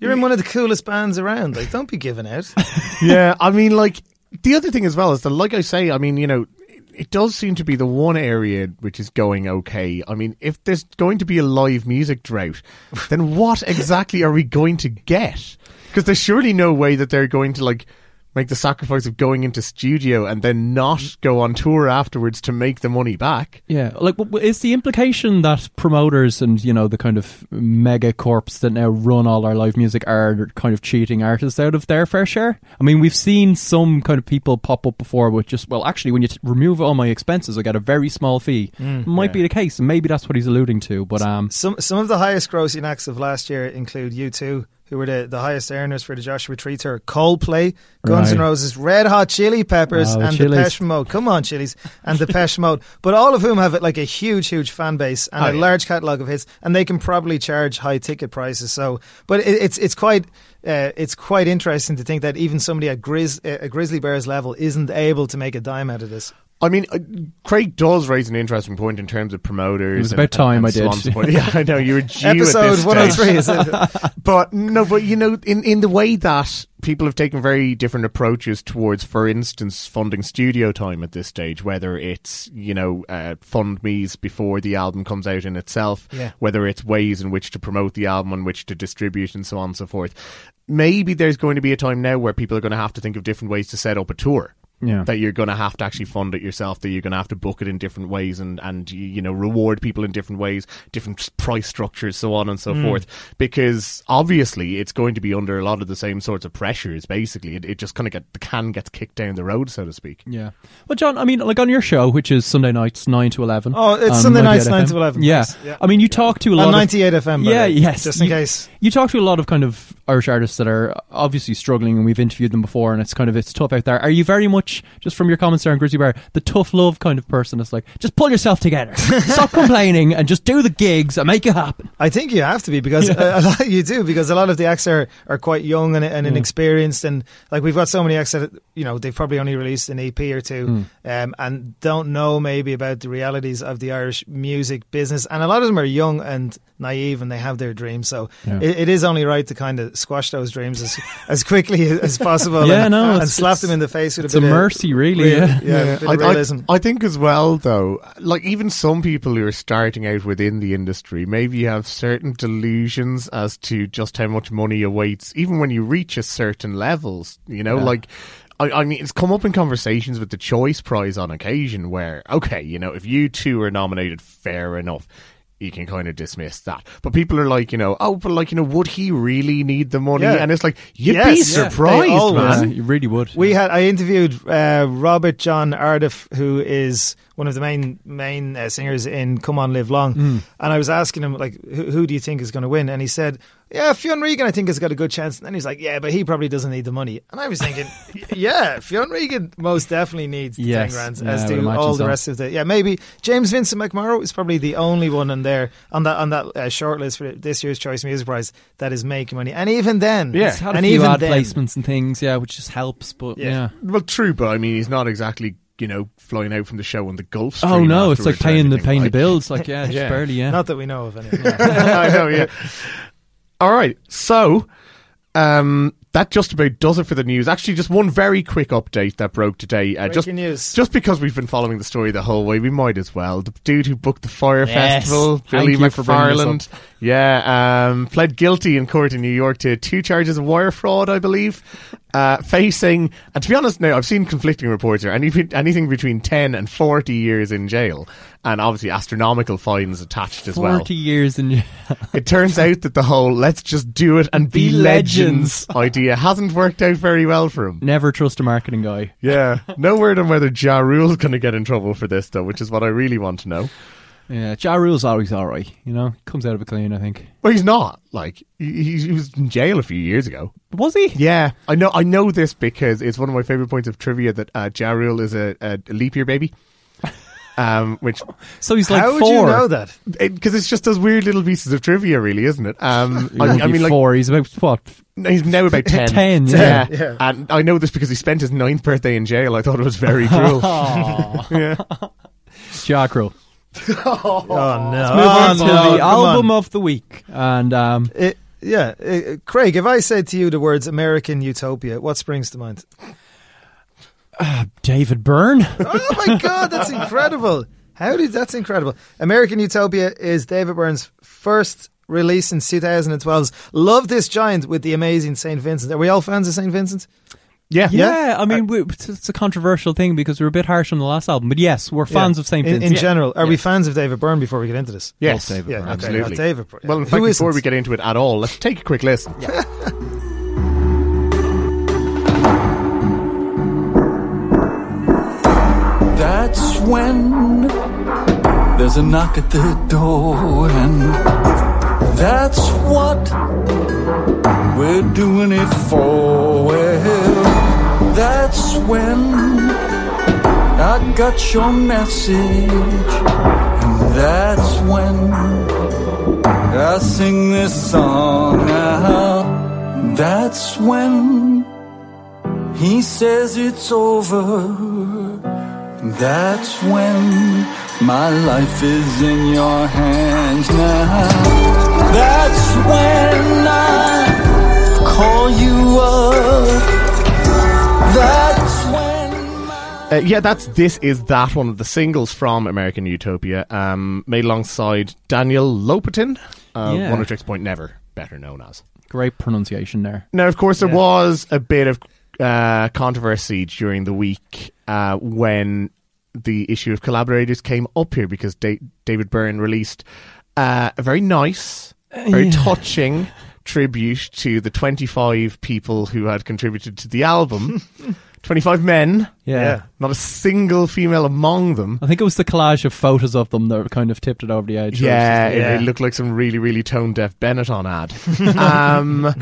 You're in one of the coolest bands around. Like, don't be giving out. yeah, I mean, like, the other thing as well is that, like I say, I mean, you know, it, does seem to be the one area which is going okay. I mean, if there's going to be a live music drought, then what exactly are we going to get? Because there's surely no way that they're going to, like, make the sacrifice of going into studio and then not go on tour afterwards to make the money back. Yeah, like w- w- is the implication that promoters and you know the kind of mega corps that now run all our live music are kind of cheating artists out of their fair share? I mean, we've seen some kind of people pop up before with just well, actually, when you t- remove all my expenses, I get a very small fee. Mm, Might yeah. be the case, and maybe that's what he's alluding to. But um, Some some of the highest grossing acts of last year include U2, who were the, the highest earners for the Joshua Tree tour, Coldplay, Guns N' Roses, Red Hot Chili Peppers, Oh, and Chili's. Depeche Mode. Come on, Chili's and Depeche Mode. But all of whom have like a huge, huge fan base and Oh, a yeah. large catalogue of hits, and they can probably charge high ticket prices. So, but it, it's it's quite. Uh, it's quite interesting to think that even somebody at Grizz, uh, a Grizzly Bears level isn't able to make a dime out of this. I mean, uh, Craig does raise an interesting point in terms of promoters. It was and- about time and I did. so on and so forth. yeah, I know you were due Episode at this 103, stage. is it? but no, but you know, in in the way that people have taken very different approaches towards, for instance, funding studio time at this stage, whether it's you know uh, fund me's before the album comes out in itself, Yeah. whether it's ways in which to promote the album, on which to distribute, and so on and so forth. Maybe there's going to be a time now where people are going to have to think of different ways to set up a tour yeah, that you're going to have to actually fund it yourself that you're going to have to book it in different ways and and you, you know reward people in different ways different price structures so on and so mm. forth because obviously it's going to be under a lot of the same sorts of pressures basically it, it just kind of get the can gets kicked down the road so to speak yeah. Well, John, I mean, like on your show, which is Sunday nights nine to eleven. Oh, it's on Sunday nights, 9 to 11, Yeah. Yeah. I mean, you talk to a lot On of 98 FM, Yeah, yes. just in You- case. You talk to a lot of kind of Irish artists that are obviously struggling, and we've interviewed them before, and it's kind of it's tough out there. Are you very much just from your comments there on Grizzly Bear, the tough love kind of person that's like, just pull yourself together, stop complaining, and just do the gigs and make it happen? I think you have to be because Yeah. a, a lot you do because a lot of the acts are, are quite young and, and Yeah. inexperienced and like we've got so many acts that you know they've probably only released an EP or two Mm. um, and don't know maybe about the realities of the Irish music business and a lot of them are young and naive and they have their dreams so Yeah. it, it is only right to kind of squash those dreams as, as quickly as possible Yeah, and, no, and slap them in the face with it's a bit a of mercy, really, real- yeah. yeah, a bit I, of I- I think as well though like even some people who are starting out within the industry maybe have certain delusions as to just how much money awaits even when you reach a certain levels you know Yeah. like I, I mean, it's come up in conversations with the Choice Prize on occasion where, okay, you know, if you two are nominated, fair enough. You can kind of dismiss that. But people are like, you know, oh, but like, you know, would he really need the money? Yeah. And it's like, you'd Yes, be surprised, always- man. Yeah, you really would. We had I interviewed uh, Robert John Ardiff, who is one of the main main uh, singers in Come On Live Long, Mm. and I was asking him like, who, who do you think is going to win? And he said, Yeah, Fionn Regan, I think has got a good chance. And then he's like, Yeah, but he probably doesn't need the money. And I was thinking, Yeah, Fionn Regan most definitely needs the Yes. ten grand, Yeah, as do imagine all the so. rest of the. Yeah, maybe James Vincent McMorrow is probably the only one in there on that on that uh, shortlist for this year's Choice Music Prize that is making money. And even then, Yeah. He's had a and few even ad then, placements and things, yeah, which just helps. But Yeah. yeah. Well, true, but I mean, he's not exactly, you know, flying out from the show on the Gulf Stream. Oh no, it's like paying the anything, paying the bills. Like yeah, just Yeah. barely. Yeah. Not that we know of anyway. I know, yeah. All right, so um, that just about does it for the news. Actually, just one very quick update that broke today. Uh, just news. just because we've been following the story the whole way, we might as well. The dude who booked the Fyre Yes. Festival, Thank Billy for bringing this McFarland, yeah, um, pled guilty in court in New York to two charges of wire fraud, I believe. Uh, facing, and to be honest, now I've seen conflicting reports here. Anything, anything between ten and forty years in jail, and obviously astronomical fines attached as well. Forty years in. It turns out that the whole "let's just do it and be, Be legends" legends. Idea hasn't worked out very well for him. Never trust a marketing guy. Yeah, no word on whether Ja Rule's going to get in trouble for this though, which is what I really want to know. Yeah, Ja Rule's always all right. You know, comes out of it clean. I think. Well, he's not. Like he, he was in jail a few years ago. Was he? Yeah, I know. I know this because it's one of my favorite points of trivia that uh, Ja Rule is a, a leap year baby. Um, which So he's like How would four. you know that? because it's just those weird little pieces of trivia, really, isn't it? Um, I, I be mean, like four. He's about what? he's now about ten. 10, yeah. yeah. Yeah. And I know this because he spent his ninth birthday in jail. I thought it was very cruel. Aw. yeah. Jack Rule. Oh no! Let's move on to no, the album on. of the week, and um, It- yeah, uh, Craig. If I said to you the words "American Utopia," what springs to mind? David Byrne. Oh my God, that's incredible! How did that's incredible? American Utopia is David Byrne's first release since 2012's "Love This Giant" with the amazing Saint Vincent. Are we all fans of Saint Vincent? Yeah. Yeah, I mean, we, it's it's a controversial thing because we're a bit harsh on the last album, but yes, we're fans Yeah. of St. In, Vincent. in general. Are we fans of David Byrne before we get into this? Yes, David Yeah, Byrne. okay. absolutely. Uh, David Byrne. Well, in Who fact, before isn't? we get into it at all, let's take a quick listen. when there's a knock at the door, and that's what we're doing it for. Well, that's when I got your message, and that's when I sing this song out. That's when he says it's over. That's when my life is in your hands now. That's when I call you up. That's when. Uh, yeah, that's this is that one of the singles from American Utopia, um, made alongside Daniel Lopatin, uh, Yeah. Oneohtrix Point Never, better known as. Great pronunciation there. Now, of course, there Yeah. was a bit of uh, controversy during the week uh, when the issue of collaborators came up here because da- David Byrne released uh, a very nice, very Yeah. touching tribute to the 25 people who had contributed to the album. 25 men, Yeah. Yeah. not a single female among them. I think it was the collage of photos of them that kind of tipped it over the edge. Yeah, it, Yeah. it looked like some really, really tone deaf Benetton ad. um,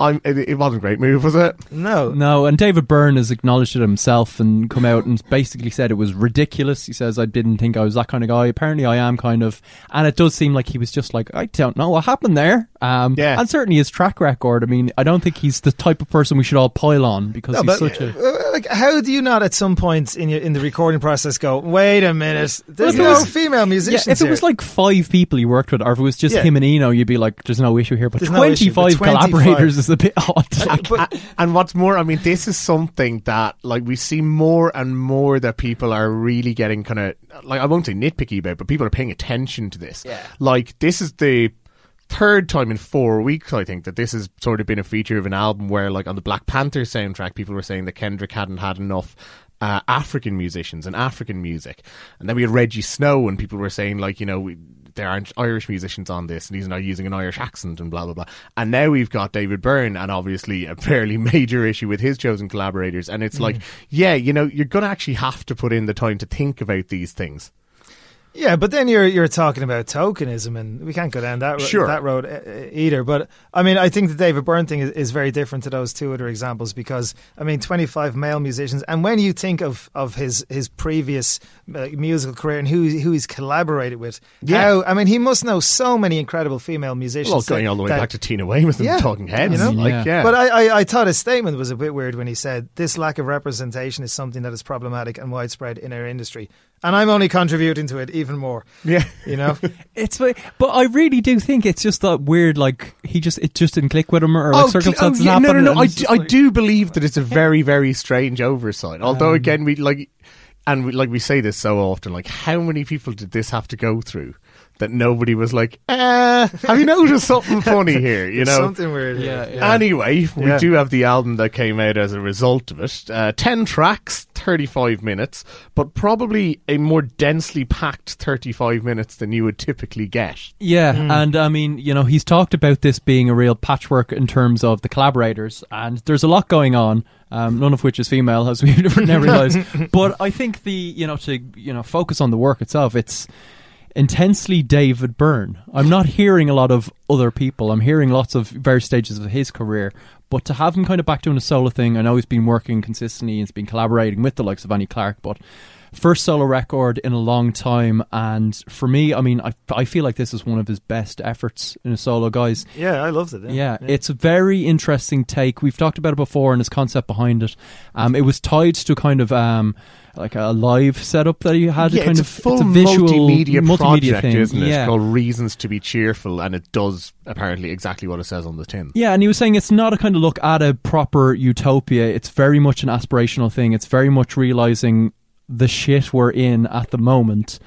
I'm, it, it wasn't a great move, was it? No. No, and David Byrne has acknowledged it himself and come out and basically said it was ridiculous. He says, I didn't think I was that kind of guy. Apparently, I am kind of. And it does seem like he was just like, I don't know what happened there. Um, Yeah. And certainly his track record. I mean, I don't think he's the type of person we should all pile on because No, he's but such a. like, how do you not at some point in your in the recording process go? Wait a minute, there's if it no was- female Yeah, musicians. if it here." was like five people you worked with, or if it was just Yeah. him and Eno, you'd be like, "There's no issue here." But There's no issue, but 25 25 collaborators is a bit odd. Like, But- and what's more, I mean, this is something that like we see more and more that people are really getting kind of like I won't say nitpicky about, but people are paying attention to this. Yeah. Like this is the third time in four weeks, I think, that this has sort of been a feature of an album where, like on the Black Panther soundtrack, people were saying that Kendrick hadn't had enough. Uh, African musicians and African music, and then we had Rejjie Snow, and people were saying like, you know, we, there aren't Irish musicians on this, and he's not using an Irish accent, and blah blah blah. And now we've got David Byrne, and obviously a fairly major issue with his chosen collaborators. And it's like, yeah, you know, you're going to actually have to put in the time to think about these things. Yeah, but then you're you're talking about tokenism, and we can't go down that ro- Sure. that road uh, either. But I mean, I think the David Byrne thing is, is very different to those two other examples because I mean, 25 male musicians, and when you think of of his his previous uh, musical career and who who he's collaborated with, Yeah. how I mean, he must know so many incredible female musicians. Well, going that- all the way that- back to Tina Weymouth and Yeah, Talking Heads, you know? like Yeah. yeah. But I, I, I thought his statement was a bit weird when he said this lack of representation is something that is problematic and widespread in our industry, and I'm only contributing to it even more. yeah, You know. It's but I really do think it's just that weird. Like he just it just didn't click with him, or like cl- circumstances yeah, happened. No, no, no. I do, just I do believe that it's a very, very strange oversight. Although, Um, again, we like, and we, like we say this so often. Like, how many people did this have to go through that nobody was like, eh, have you noticed something funny here? You know, something weird. Yeah, yeah. Anyway, we Yeah. do have the album that came out as a result of it. Uh, 10 tracks, 35 minutes, but probably a more densely packed 35 minutes than you would typically get. Yeah, and I mean, you know, he's talked about this being a real patchwork in terms of the collaborators, and there's a lot going on. Um, none of which is female, as we've now realised. but I think the you know to you know focus on the work itself, it's intensely David Byrne. I'm not hearing a lot of other people. I'm hearing lots of various stages of his career. But to have him kind of back doing a solo thing, I know he's been working consistently. And he's been collaborating with the likes of Annie Clark, but first solo record in a long time. And for me, I mean, I, I feel like this is one of his best efforts in a solo, guys. Yeah, I loved it. Yeah, it's a very interesting take. We've talked about it before and his concept behind it. Um, it was tied to kind of um, like a live setup that he had. yeah, kind it's of a full it's a visual multimedia, multimedia project, thing. isn't it? Yeah. Called Reasons to be Cheerful, and it does apparently exactly what it says on the tin. Yeah, and he was saying it's not a kind of look at a proper utopia. It's very much an aspirational thing. It's very much realizing the shit we're in at the moment.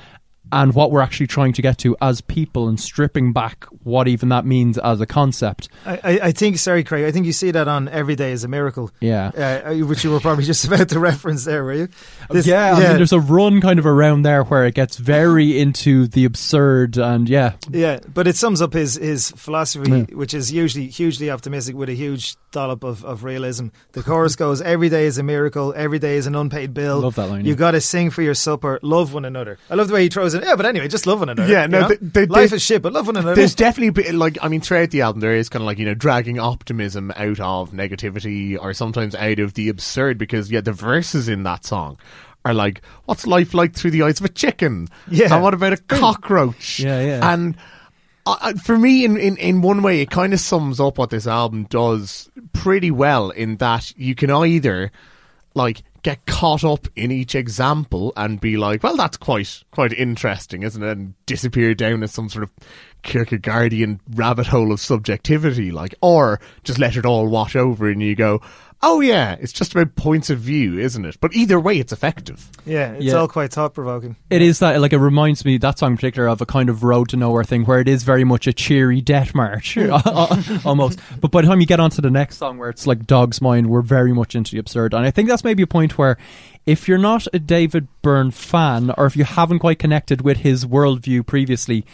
And what we're actually trying to get to as people and stripping back what even that means as a concept. I, I, think, sorry, Craig, I think you see that on Every Day is a Miracle. Yeah. Uh, which you were probably just about to reference there, were you? This, yeah, I mean, there's a run kind of around there where it gets very into the absurd and yeah. Yeah, but it sums up his, his philosophy, yeah. which is usually hugely optimistic with a huge dollop of, of realism. The chorus goes, Every day is a miracle, every day is an unpaid bill. Love that line. You got to sing for your supper, love one another. I love the way he throws Yeah, but anyway, just love one another. Yeah, no, they, they, life is shit, but love one another. There's definitely a bit, like, I mean, throughout the album, there is kind of like, you know, dragging optimism out of negativity or sometimes out of the absurd because, yeah, the verses in that song are like, what's life like through the eyes of a chicken? Yeah. And what about a cockroach? Yeah, yeah. And uh, for me, in, in, in one way, it kind of sums up what this album does pretty well in that you can either, like, get caught up in each example and be like, well, that's quite quite interesting, isn't it? And disappear down as some sort of Kierkegaardian rabbit hole of subjectivity, like, or just let it all wash over and you go, oh yeah, it's just about points of view, isn't it? But either way, it's effective. Yeah, it's Yeah. all quite thought provoking. It is that like it reminds me that song in particular of a kind of road to nowhere thing where it is very much a cheery death march almost. But by the time you get onto the next song where it's like Dog's Mind, we're very much into the absurd, and I think that's maybe a point where if you're not a David Byrne fan or if you haven't quite connected with his worldview previously.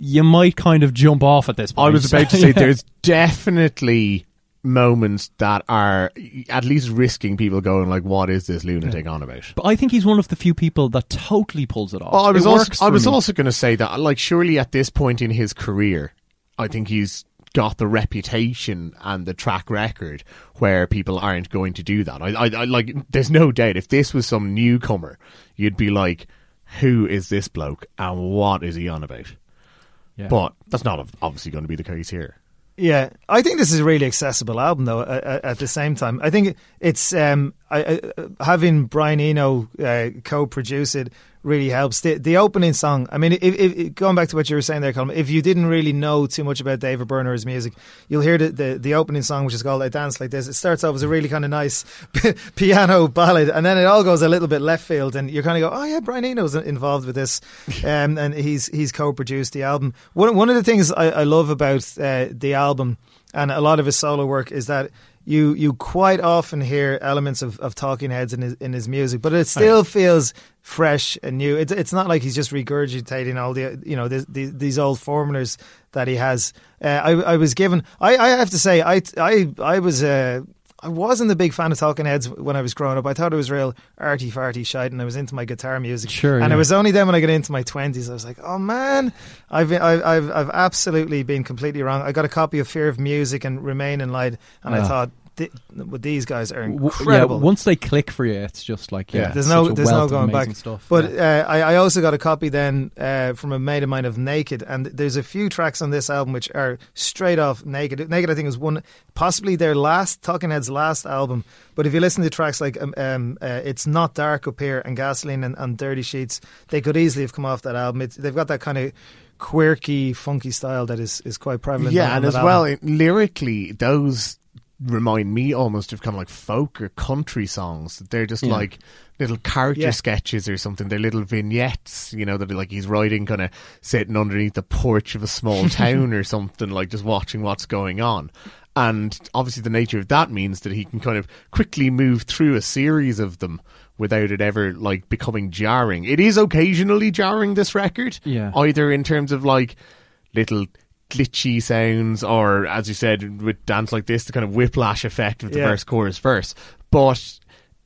You might kind of jump off at this point. I was about to say Yeah. there's definitely moments that are at least risking people going like, "What is this lunatic on about?" But I think he's one of the few people that totally pulls it off. Well, I was It also I was me. also going to say that like surely at this point in his career, I think he's got the reputation and the track record where people aren't going to do that. I, I, I like there's no doubt if this was some newcomer, you'd be like, "Who is this bloke and what is he on about?" Yeah. But that's not obviously going to be the case here. Yeah, I think this is a really accessible album, though. At, at the same time, I think it's um, I, I, having Brian Eno uh, co-produce it really helps. The, the opening song, I mean, if, if, going back to what you were saying there, Colm, if you didn't really know too much about David Byrne or his music, you'll hear the, the, the opening song, which is called "I Dance Like This." It starts off as a really kind of nice piano ballad, and then it all goes a little bit left field, and you kind of go, "Oh yeah, Brian Eno's involved with this," um, and he's he's co-produced the album. One one of the things I, I love about uh, the album and a lot of his solo work is that you you quite often hear elements of, of Talking Heads in his in his music, but it still feels fresh and new. It's it's not like he's just regurgitating all the you know the, the, these old formulas that he has. Uh, I I was given. I, I have to say I I I was. Uh, I wasn't a big fan of Talking Heads when I was growing up. I thought it was real arty farty shite, and I was into my guitar music. Sure, and yeah. it was only then when I got into my twenties, I was like, "Oh man, I've been, I've, I've I've absolutely been completely wrong." I got a copy of Fear of Music and Remain in Light, and I Ah. thought, "Th- "These guys are W- incredible." Yeah, once they click for you, it's just like yeah. there's no there's no going back. Stuff. But yeah. uh, I, I also got a copy then uh, from a mate of mine of Naked, and there's a few tracks on this album which are straight off Naked. Naked, I think, is one possibly their last Talking Heads' last album. But if you listen to tracks like um, um, uh, "It's Not Dark Up Here" and "Gasoline" and, and "Dirty Sheets," they could easily have come off that album. It's, they've got that kind of quirky, funky style that is, is quite prevalent. Yeah, and as album. well, it, lyrically, those remind me almost of kind of like folk or country songs. They're just Yeah. like little character Yeah. sketches or something. They're little vignettes, you know, that like he's writing kind of sitting underneath the porch of a small town or something, like just watching what's going on. And obviously, the nature of that means that he can kind of quickly move through a series of them without it ever like becoming jarring. It is occasionally jarring, this record, Yeah. either in terms of like little glitchy sounds or as you said with dance like this the kind of whiplash effect of the Yeah. verse chorus verse but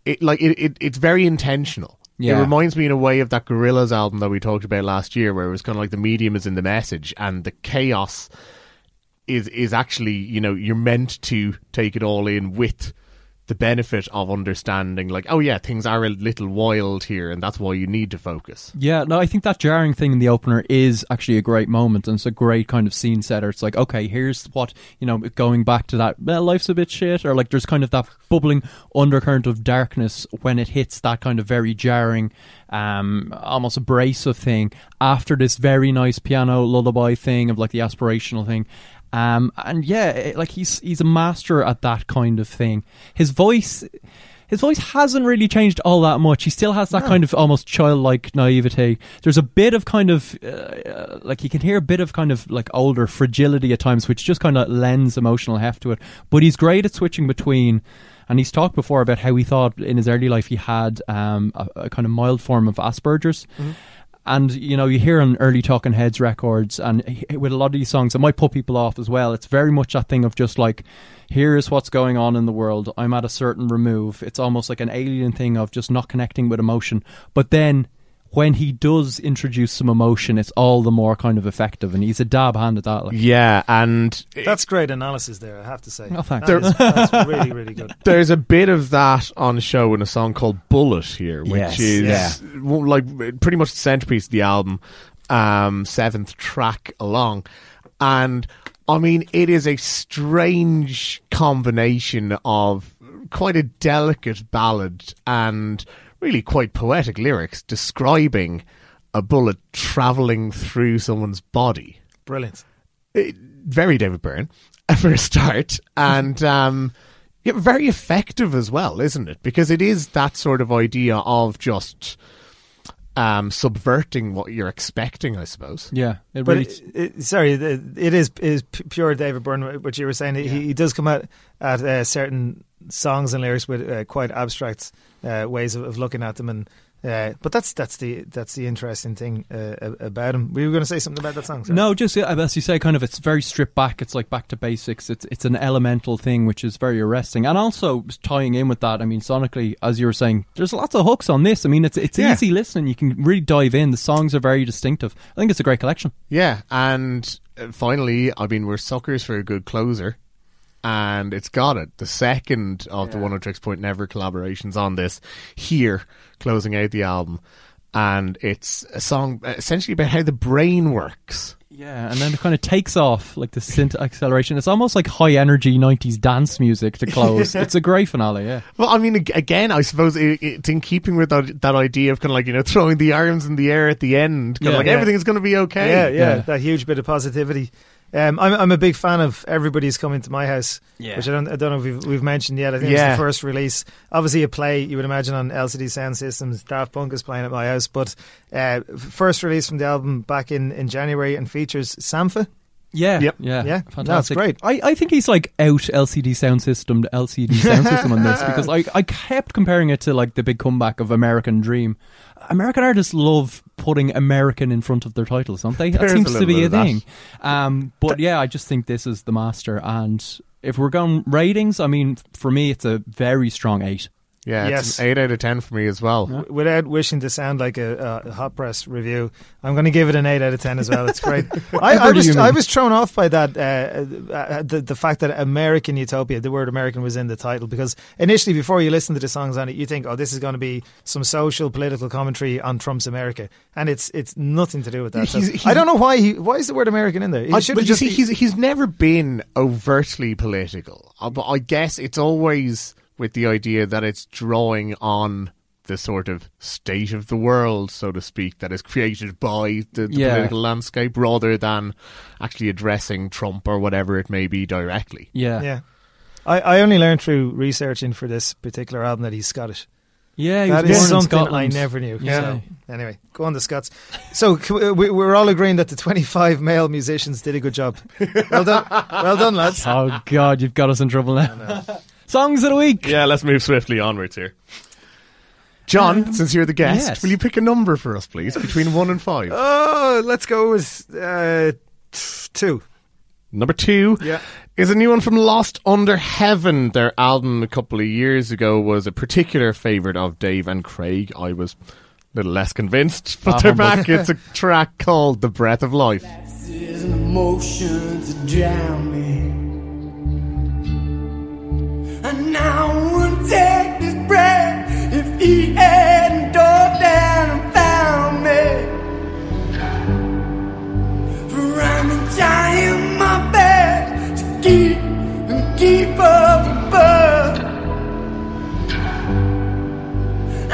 it like it, it it's very intentional Yeah. it reminds me in a way of that Gorillaz album that we talked about last year where it was kind of like the medium is in the message and the chaos is is actually you know you're meant to take it all in with the benefit of understanding like oh yeah things are a little wild here and that's why you need to focus Yeah, no, I think that jarring thing in the opener is actually a great moment, and it's a great kind of scene setter. It's like, okay, here's what you know, going back to that, well, life's a bit shit, or like there's kind of that bubbling undercurrent of darkness when it hits that kind of very jarring, um, almost abrasive thing after this very nice piano lullaby thing of like the aspirational thing. Um, and yeah, it, like he's he's a master at that kind of thing. His voice his voice hasn't really changed all that much. He still has that kind of almost childlike naivety. There's a bit of kind of uh, like you can hear a bit of kind of like older fragility at times, which just kind of lends emotional heft to it. But he's great at switching between. And he's talked before about how he thought in his early life he had um, a, a kind of mild form of Asperger's. And you know, you hear on early Talking Heads records, and with a lot of these songs, it might put people off as well. It's very much that thing of just like, here's what's going on in the world. I'm at a certain remove. It's almost like an alien thing of just not connecting with emotion. But then, when he does introduce some emotion, it's all the more kind of effective, and he's a dab hand at that. Like. Yeah, and That's great analysis there, I have to say. Oh, thanks. That is- that's really, really good. There's a bit of that on the show in a song called Bullet here, which Yes. is Yeah. like pretty much the centerpiece of the album, um, seventh track along. And I mean, it is a strange combination of quite a delicate ballad and really quite poetic lyrics describing a bullet traveling through someone's body Brilliant. it- very David Byrne for a start, and um, yeah, very effective as well, isn't it? Because it is that sort of idea of just um, subverting what you're expecting, I suppose. Yeah, it But really. it, it, sorry, it, it is is pure David Byrne. What you were saying, he, he does come out at uh, certain songs and lyrics with uh, quite abstract uh, ways of, of looking at them, and uh, but that's that's the that's the interesting thing uh, a- about him. Were you going to say something about that song? Sorry. No, just uh, as you say, kind of, it's very stripped back. It's like back to basics. It's it's an elemental thing, which is very arresting, and also tying in with that. I mean, sonically, as you were saying, there's lots of hooks on this. I mean, it's it's Yeah. easy listening. You can really dive in. The songs are very distinctive. I think it's a great collection. Yeah, and uh, finally, I mean, we're suckers for a good closer, and it's got it. The second of the One Hundred Tricks Point Never collaborations on this here, closing out the album, and it's a song essentially about how the brain works. Yeah, and then it kind of takes off like the synth acceleration. It's almost like high energy '90s dance music to close. It's a great finale. Yeah. Well, I mean, again, I suppose it, it's in keeping with that, that idea of kind of like you know throwing the arms in the air at the end, kind Yeah. of like Yeah. everything's going to be okay. Yeah, yeah, Yeah. that huge bit of positivity. Um, I'm I'm a big fan of everybody's coming to my house, Yeah. which I don't I don't know if we've, we've mentioned yet. I think Yeah. it's the first release. Obviously, a play you would imagine on LCD Soundsystem's. Daft Punk is playing at my house, but uh, first release from the album back in, in January and features Sampha. Yeah, Yep. yeah, Yeah. fantastic. No, great. I, I think he's like out LCD Soundsystem to LCD Soundsystem on this because I, I kept comparing it to like the big comeback of American Dream. American artists love putting American in front of their titles, don't they? That seems to be a thing. Um, but yeah, I just think this is the master. And if we're going ratings, I mean, for me, it's a very strong eight. Yeah, it's Yes. an eight out of ten for me as well. W- Without wishing to sound like a, a hot press review, I'm going to give it an eight out of ten as well. It's great. I, I was. I was thrown off by that uh, uh, the the fact that American Utopia, the word American was in the title because initially before you listen to the songs on it, you think, oh, this is going to be some social political commentary on Trump's America, and it's it's nothing to do with that. So He's- he's- I don't know why he why is the word American in there? He I, should but you see, he's he's never been overtly political. Uh, But I guess it's always with the idea that it's drawing on the sort of state of the world, so to speak, that is created by the, the Yeah. political landscape, rather than actually addressing Trump or whatever it may be directly. Yeah. yeah. I, I only learned through researching for this particular album that he's Scottish. Yeah, he That was is born in something I never knew. Yeah. So, anyway, go on the Scots. So we, we're all agreeing that the 25 male musicians did a good job. Well done, well done, lads. Oh, God, you've got us in trouble now. Songs of the week. Yeah, let's move swiftly onwards here. John, since you're the guest, yes. will you pick a number for us, please, between one and five? Oh, let's go with uh, t- two. Number two Yeah. is a new one from Lost Under Heaven. Their album a couple of years ago was a particular favourite of Dave and Craig. I was a little less convinced, but they're back. It's a track called The Breath of Life. I would take this breath if he hadn't dug down and found me. For I'm trying my best to keep and keep up above.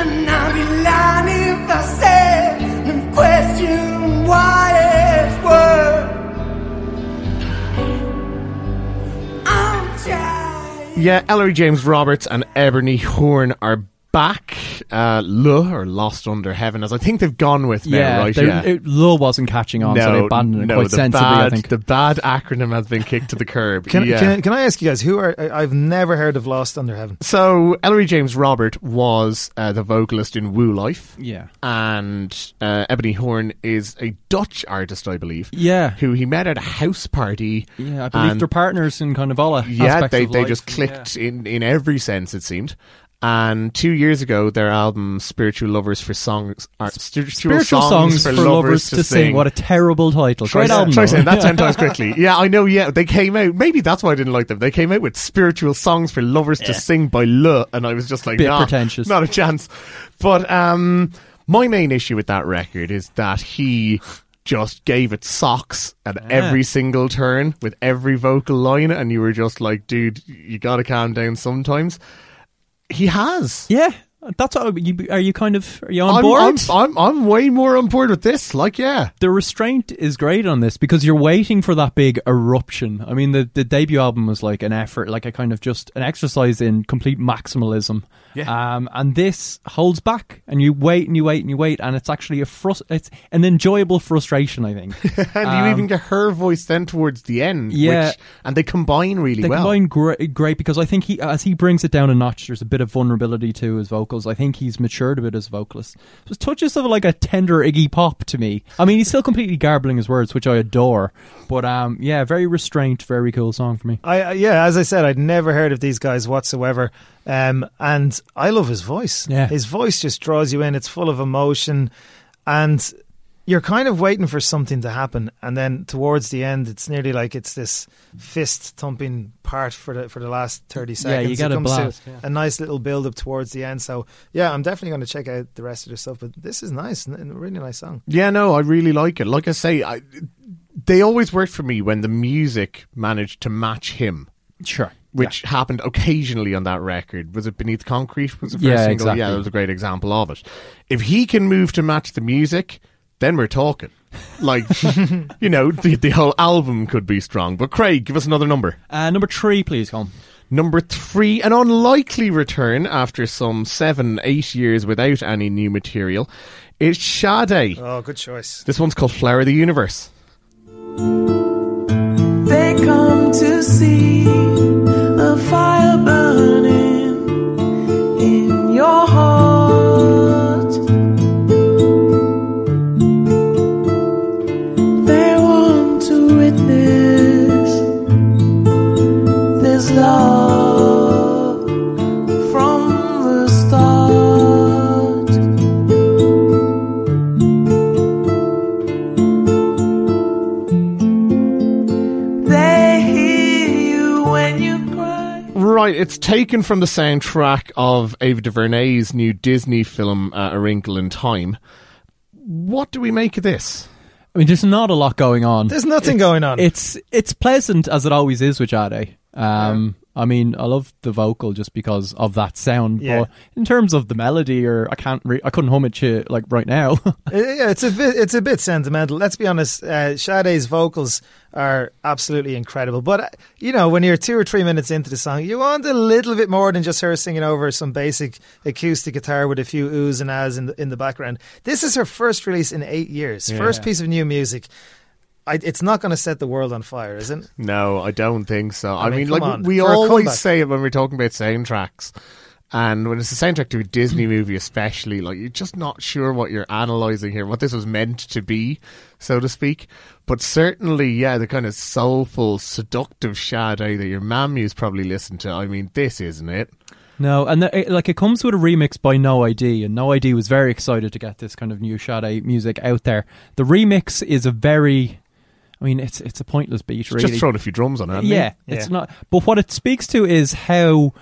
And I'll be lying Yeah, Ellery James Roberts and Ebony Hoorn are back. Uh, LUH, or Lost Under Heaven, as I think they've gone with now, yeah, right? they- Yeah. it, Low wasn't catching on, so they abandoned it no, quite sensibly. bad, I think. the bad acronym has been kicked to the curb. Can, yeah. can, can I ask you guys who are? I- I've never heard of Lost Under Heaven. So Ellery James Robert was uh, the vocalist in WU LYF. Yeah. And uh, Ebony Hoorn is a Dutch artist, I believe. Yeah. Who he met at a house party. Yeah, I believe and- they're partners in kind of all Yeah, aspects they, of they life. just clicked in, in every sense, it seemed. And two years ago, their album "Spiritual Lovers for Songs," uh, spiritual, Spiritual songs, for, lovers to sing. What a terrible title! Try, Great album. try saying that ten times quickly. Yeah, I know. Yeah, they came out. Maybe that's why I didn't like them. They came out with spiritual songs for lovers to sing by LUH, and I was just like, Bit nah, pretentious. not a chance. But um, my main issue with that record is that he just gave it socks at every single turn with every vocal line, and you were just like, dude, you got to calm down sometimes. He has. Yeah, that's what you are. You kind of are you on I'm, board? I'm, I'm, I'm way more on board with this. Like, yeah. the restraint is great on this because you're waiting for that big eruption. I mean, the the debut album was like an effort, like a kind of just an exercise in complete maximalism. Yeah. Um, and this holds back, and you wait and you wait and you wait, and it's actually a frust- It's an enjoyable frustration, I think. and Um, you even get her voice then towards the end. Yeah. which, and they combine really they well. combine great, great because I think he, as he brings it down a notch, there's a bit of vulnerability to his vocals. I think he's matured a bit as a vocalist. There's touches of like a tender Iggy Pop to me. I mean, he's still completely garbling his words, which I adore. But um, yeah, very restrained, very cool song for me. I I- yeah, as I said, I'd never heard of these guys whatsoever, um, and I love his voice. Yeah. his voice just draws you in. It's full of emotion, and you're kind of waiting for something to happen, and then towards the end, it's nearly like it's this fist thumping part for the for the last thirty seconds. Yeah, seconds. you get It a comes to blast, yeah. a nice little build up towards the end. So yeah, I'm definitely going to check out the rest of their stuff. But this is nice, and a really nice song. Yeah, no, I really like it. Like I say, I, they always worked for me when the music managed to match him. Sure. Which happened occasionally on that record. Was it Beneath Concrete? Was the first Yeah, single? exactly. Yeah, that was a great example of it. If he can move to match the music, then we're talking. Like, you know, the, the whole album could be strong. But Craig, give us another number. Uh, number three, please, Colm. Number three, an unlikely return after some seven, eight years without any new material, It's Sade. Oh, good choice. This one's called Flower of the Universe. They come to see a fire cry. Right, it's taken from the soundtrack of Ava DuVernay's new Disney film, uh, A Wrinkle in Time. What do we make of this? I mean, there's not a lot going on. There's nothing It's- going on. It's it's pleasant as it always is with Jade. Um, I mean, I love the vocal just because of that sound. Yeah. But in terms of the melody, or I can't, re- I couldn't hum it to like right now. Yeah, it's a bit, it's a bit sentimental. Let's be honest. Uh, Sade's vocals are absolutely incredible, but uh, you know when you're two or three minutes into the song, you want a little bit more than just her singing over some basic acoustic guitar with a few oohs and ahs in the, in the background. This is her first release in eight years, Yeah. first piece of new music. I, it's not going to set the world on fire, is it? No, I don't think so. I, I mean, mean, like on, we for always say it when we're talking about soundtracks, and when it's a soundtrack to a Disney hmm. movie, especially, like you're just not sure what you're analyzing here, what this was meant to be, so to speak. But certainly, yeah, the kind of soulful, seductive Sade that your mammy's probably listened to. I mean, this isn't it. no, and the, it, like it comes with a remix by No ID, and No ID was very excited to get this kind of new Sade music out there. The remix is a very, I mean, it's it's a pointless beat, really. Just throwing a few drums on it. hasn't Yeah, it's not. But what it speaks to is how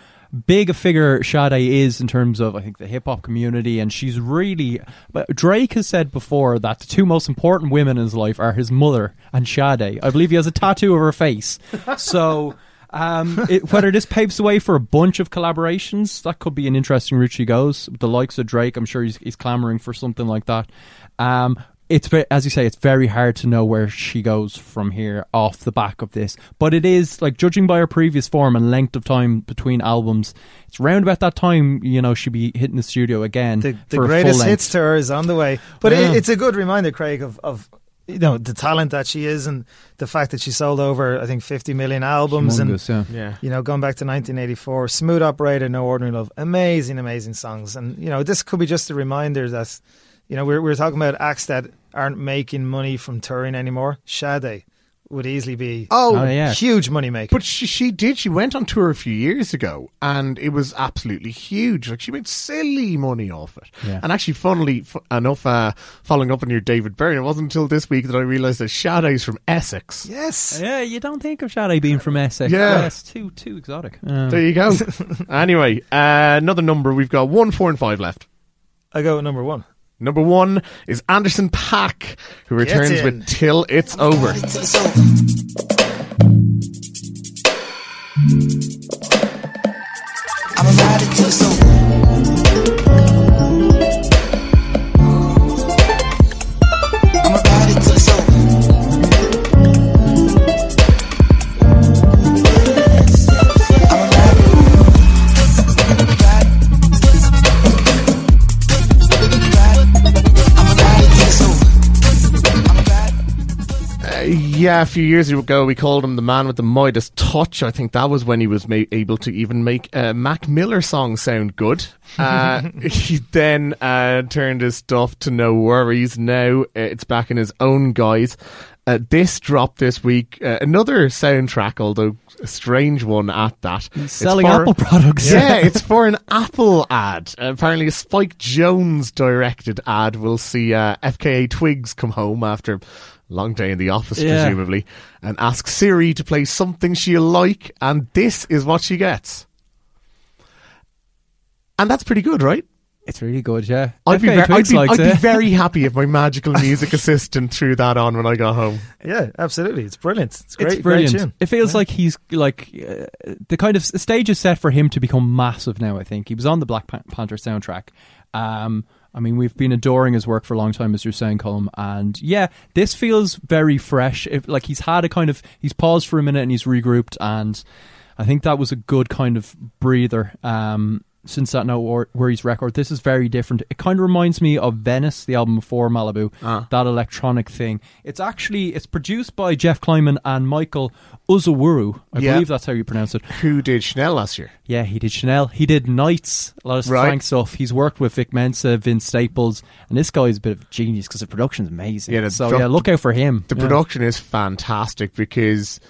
big a figure Sade is in terms of, I think, the hip hop community, and she's really. But Drake has said before that the two most important women in his life are his mother and Sade. I believe he has a tattoo of her face. So. Um, it, whether this paves the way for a bunch of collaborations, that could be an interesting route she goes. The likes of Drake, I'm sure he's, he's clamoring for something like that. Um, it's ve- as you say, it's very hard to know where she goes from here off the back of this. But it is like judging by her previous form and length of time between albums, it's round about that time you know she'd be hitting the studio again. The, the for a greatest full hits to her is on the way. But Yeah. it, it's a good reminder, Craig, of, of you know the talent that she is and the fact that she sold over I think 50 million albums Humongous, and yeah. Yeah. you know going back to 1984 Smooth Operator No Ordinary Love amazing amazing songs and you know this could be just a reminder that you know we're, we're talking about acts that aren't making money from touring anymore Sade would easily be Oh, Oh, yeah. huge money maker But she, she did. She went on tour a few years ago, and it was absolutely huge. Like she made silly money off it. Yeah. And actually, funnily f- enough, uh, following up on your David Byrne, it wasn't until this week that I realised that Sade's from Essex. yes Yeah, you don't think of Sade being from Essex. Yeah. Yes, too too exotic. Um, There you go. anyway, uh, another number. We've got one, four, and five left. I go with number one Number one is Anderson .Paak, who returns in. with Till It's Over. Yeah, a few years ago, we called him the man with the Midas touch. I think that was when he was ma- able to even make a Mac Miller song sound good. Uh, he then uh, turned his stuff to NxWorries. Now uh, it's back in his own guise. Uh, this dropped this week. Uh, another soundtrack, although a strange one at that. It's selling for- Apple products. Yeah, it's for an Apple ad. Uh, apparently, a Spike Jonze directed ad We'll see uh, FKA Twigs come home after long day in the office, Yeah. presumably, and ask Siri to play something she'll like, and this is what she gets. And that's pretty good, right? It's really good, yeah. I'd, be, ver- I'd, be, I'd be very happy if my magical music assistant threw that on when I got home. yeah absolutely it's brilliant it's great it's brilliant. great tune It feels like he's like uh, the kind of stage is set for him to become massive now. I think he was on the Black Panther soundtrack. Um, I mean, we've been adoring his work for a long time, as you're saying, Colm. And yeah, this feels very fresh. If like he's had a kind of he's paused for a minute and he's regrouped, and I think that was a good kind of breather. Um, since that No Wor- Worries record, this is very different. It kind of reminds me of Venice, the album before Malibu, Ah. that electronic thing. It's actually it's produced by Jeff Kleinman and Michael Uzowuru. I Yeah. believe that's how you pronounce it. Who did Chanel last year? Yeah, he did Chanel. He did Nights, a lot of Right. Frank stuff. He's worked with Vic Mensa, Vince Staples, and this guy is a bit of a genius because the production's amazing. Yeah, so pro- yeah, look out for him. The Yeah. production is fantastic because,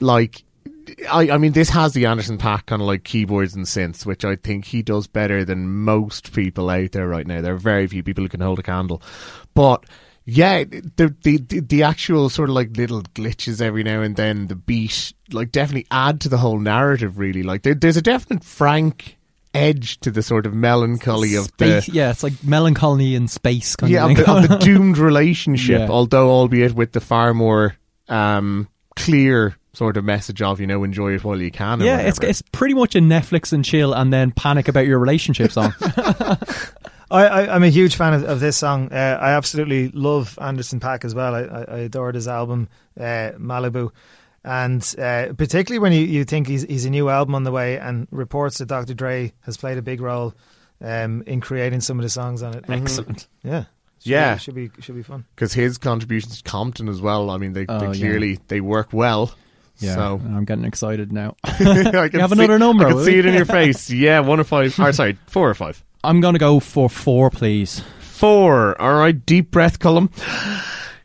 like, I, I mean, this has the Anderson .Paak kind of like keyboards and synths, which I think he does better than most people out there right now. There are very few people who can hold a candle, but yeah, the the the, actual sort of like little glitches every now and then, the beat, like, definitely add to the whole narrative. Really, like, there, there's a definite Frank edge to the sort of melancholy of the yeah, it's like melancholy in space kind yeah, of of the, of the doomed relationship, Yeah. although albeit with the far more um, clear sort of message of you know enjoy it while you can. or yeah, it's it's pretty much a Netflix and chill, and then panic about your relationship song. I, I, I'm a huge fan of, of this song. Uh, I absolutely love Anderson .Paak as well. I, I, I adored his album uh, Malibu, and uh, particularly when you, you think he's he's a new album on the way, and reports that Dr. Dre has played a big role um, in creating some of the songs on it. Excellent. Yeah. Should Yeah. be, should be should be fun. because his contributions to Compton as well. I mean, they, Oh, they yeah. clearly they work well. Yeah, So I'm getting excited now. I can you have see- another number. I can see it in your face. Yeah, one or five. Or sorry, four or five. I'm gonna go for four, please. Four. All right, deep breath, Colm.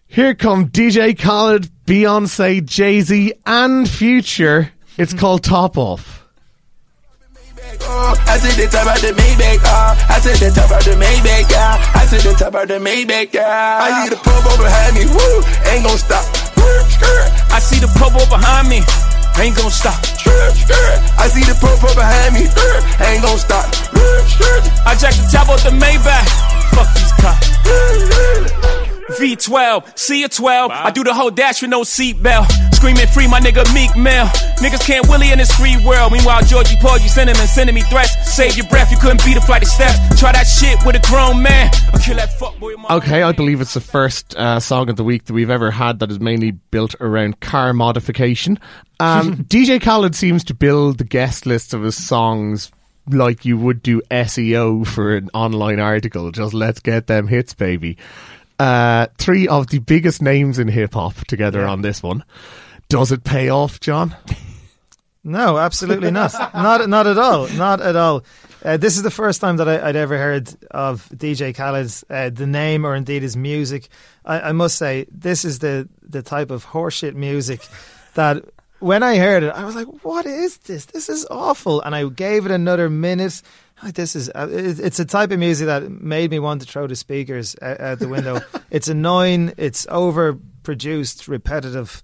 Here come DJ Khaled, Beyonce, Jay Z, and Future. It's called Top Off. Oh, I see the top of the Maybach, ah. I see the top of the Maybach, yeah. I see the top of the Maybach, yeah. I see the purple behind me, woo, ain't gon' stop. I see the purple behind me, ain't gon' stop. I see the purple behind me, ain't gon' stop. I jack the top off the Maybach, fuck these cops. V12, see a 12. I do the whole dash with no seatbelt. Screaming free, my nigga Meek Mill. Niggas can't willy in this free world. Meanwhile, Georgie Porgy sending and sending me threats. Save your breath, you couldn't beat a flight of steps. Try that shit with a grown man. I'll kill that fuckboy. Okay, I believe it's the first uh, song of the week that we've ever had that is mainly built around car modification. Um, DJ Khaled seems to build the guest list of his songs like you would do SEO for an online article. Just let's get them hits, baby. Uh, three of the biggest names in hip hop together Yeah. on this one. Does it pay off, John? No, absolutely not. not not at all. Not at all. Uh, this is the first time that I, I'd ever heard of DJ Khaled's uh, the name or indeed his music. I, I must say this is the the type of horseshit music that when I heard it, I was like, "What is this? This is awful." And I gave it another minute. Like, this is uh, it, it's a type of music that made me want to throw the speakers out, out the window. it's annoying. It's overproduced, repetitive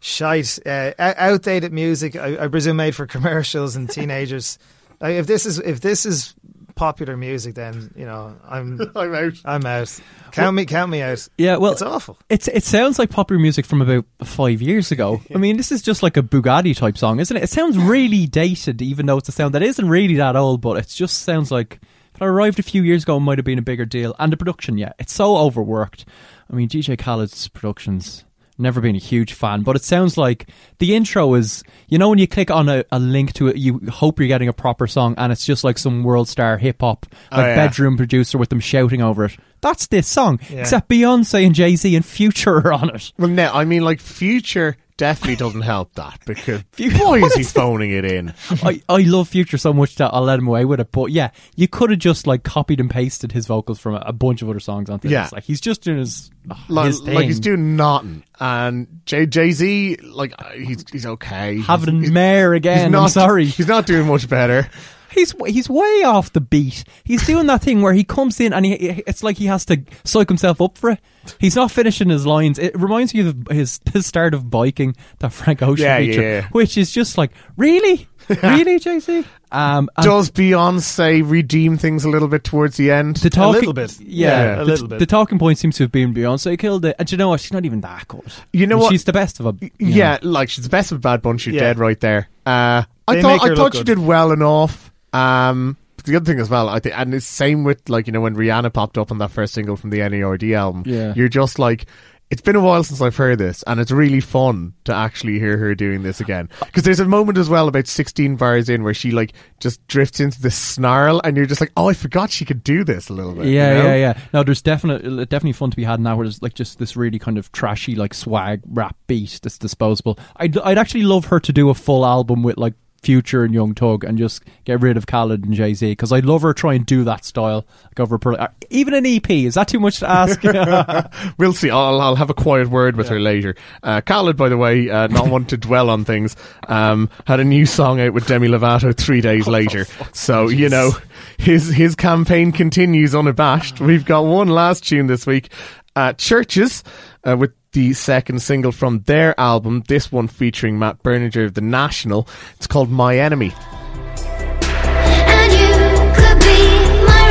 shite, uh, outdated music. I, I presume made for commercials and teenagers. like, if this is if this is popular music, then you know I'm I'm out. I'm out. Count me count me out. Yeah, well, it's awful. It's it sounds like popular music from about five years ago. I mean, this is just like a Bugatti type song, isn't it? It sounds really dated, even though it's a sound that isn't really that old. But it just sounds like if it arrived a few years ago, it might have been a bigger deal. And the production, yeah, it's so overworked. I mean, DJ Khaled's productions. Never been a huge fan, but it sounds like the intro is. You know, when you click on a, a link to it, you hope you're getting a proper song, and it's just like some world star hip hop, Oh, yeah. bedroom producer with them shouting over it. That's this song, Yeah. except Beyonce and Jay Z and Future are on it. Well, no, I mean, like, Future definitely doesn't help that because boy, is he phoning it in. I, I love Future so much that I'll let him away with it. But yeah, you could have just like copied and pasted his vocals from a, a bunch of other songs onto Yeah. this. Like he's just doing his, Like, his like he's doing nothing. And Jay Jay Z, like he's he's okay. having He's- a mare again. He's I'm not, sorry. He's not doing much better. He's he's way off the beat. He's doing that thing where he comes in and he it's like he has to psych himself up for it. He's not finishing his lines. It reminds me of his the start of biking that Frank Ocean Yeah, feature, yeah. which is just like really, really, JC. Um, and Does Beyonce redeem things a little bit towards the end? the talking, little bit. yeah, Yeah, a the, little bit. The talking point seems to have been Beyonce killed it, and you know what? She's not even that good. You know what? She's the best of a yeah, know. like she's the best of a bad bunch. You're Yeah. dead right there. Uh, I thought I look thought she good. did well enough. Um, the other thing as well, I think, and it's same with like you know when Rihanna popped up on that first single from the NERD album. Yeah. you're just like. It's been a while since I've heard this, and it's really fun to actually hear her doing this again. Because there's a moment as well about 16 bars in where she like just drifts into this snarl, and you're just like, oh, I forgot she could do this a little bit. Yeah, you know? yeah, yeah. No, there's definitely definitely fun to be had now. Where there's like just this really kind of trashy like swag rap beat that's disposable. I'd I'd actually love her to do a full album with like Future and Young Thug and just get rid of Khaled and Jay Z because I'd love her try and do that style. Like uh, even an EP is that too much to ask? we'll see. I'll, I'll have a quiet word with her later. Uh, Khaled, by the way, uh, not one to dwell on things, um, had a new song out with Demi Lovato three days later. So you know, his his campaign continues unabashed. We've got one last tune this week, uh, CHVRCHES, uh, with the second single from their album. This one featuring Matt Berninger of the National. It's called My Enemy. Be my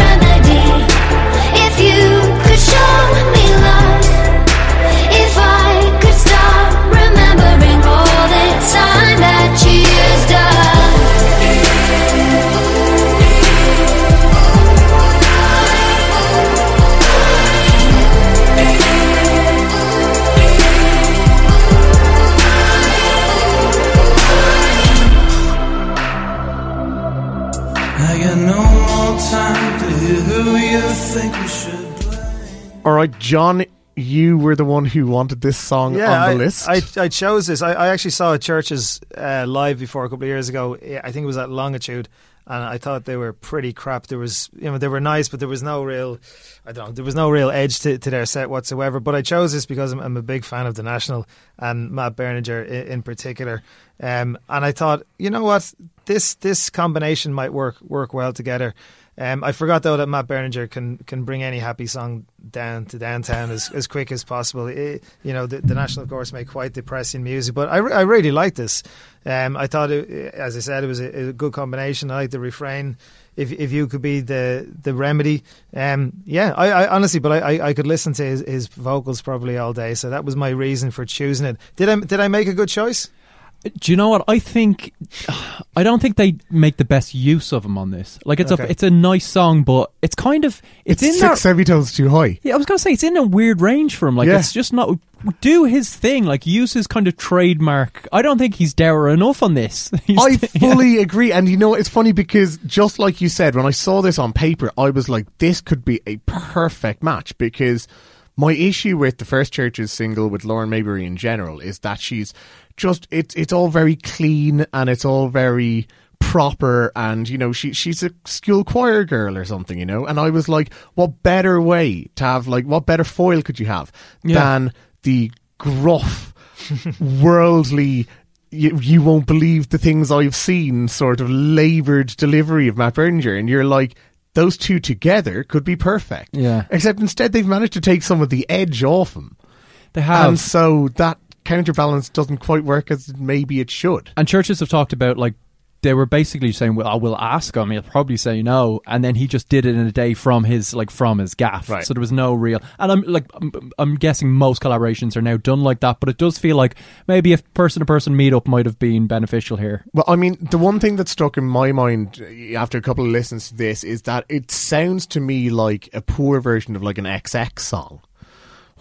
All right, John, you were the one who wanted this song Yeah, on the I, list. I, I chose this. I, I actually saw CHVRCHES uh, live before a couple of years ago. I think it was at Longitude, and I thought they were pretty crap. There was, you know, they were nice, but there was no real, I don't know, there was no real edge to, to their set whatsoever. But I chose this because I'm, I'm a big fan of the National and Matt Berninger in, in particular. Um, and I thought, you know what, this this combination might work work well together. Um, I forgot though that Matt Berninger can can bring any happy song down to downtown as, as quick as possible. It, you know, the, the National, of course, make quite depressing music, but I, re- I really like this. Um, I thought, it, as I said, it was a, a good combination. I like the refrain. If if you could be the the remedy, um, yeah, I, I honestly, but I, I, could listen to his, his vocals probably all day. So that was my reason for choosing it. Did I did I make a good choice? Do you know what I think? I don't think they make the best use of him on this. Like it's Okay. a it's a nice song, but it's kind of it's, It's in six that. semitones too high. Yeah, I was gonna say it's in a weird range for him. Like Yeah. it's just not do his thing. Like use his kind of trademark. I don't think he's dour enough on this. He's- I fully agree. And you know, what? it's funny because just like you said, when I saw this on paper, I was like, this could be a perfect match because my issue with the First Church's single with Lauren Mayberry in general is that she's just, it's, it's all very clean and it's all very proper and you know she she's a school choir girl or something you know and I was like what better way to have like what better foil could you have Yeah. than the gruff worldly you, you won't believe the things I've seen sort of laboured delivery of Matt Berninger and you're like those two together could be perfect Yeah. except instead they've managed to take some of the edge off him They have. and so that counterbalance doesn't quite work as maybe it should And CHVRCHES have talked about like they were basically saying, "Well, I will ask him. He'll probably say no." And then he just did it in a day from his like from his gaff. Right. So there was no real. And I'm like, I'm, I'm guessing most collaborations are now done like that. But it does feel like maybe if person to person meetup might have been beneficial here. Well, I mean, the one thing that stuck in my mind uh, after a couple of listens to this is that it sounds to me like a poor version of like an XX song.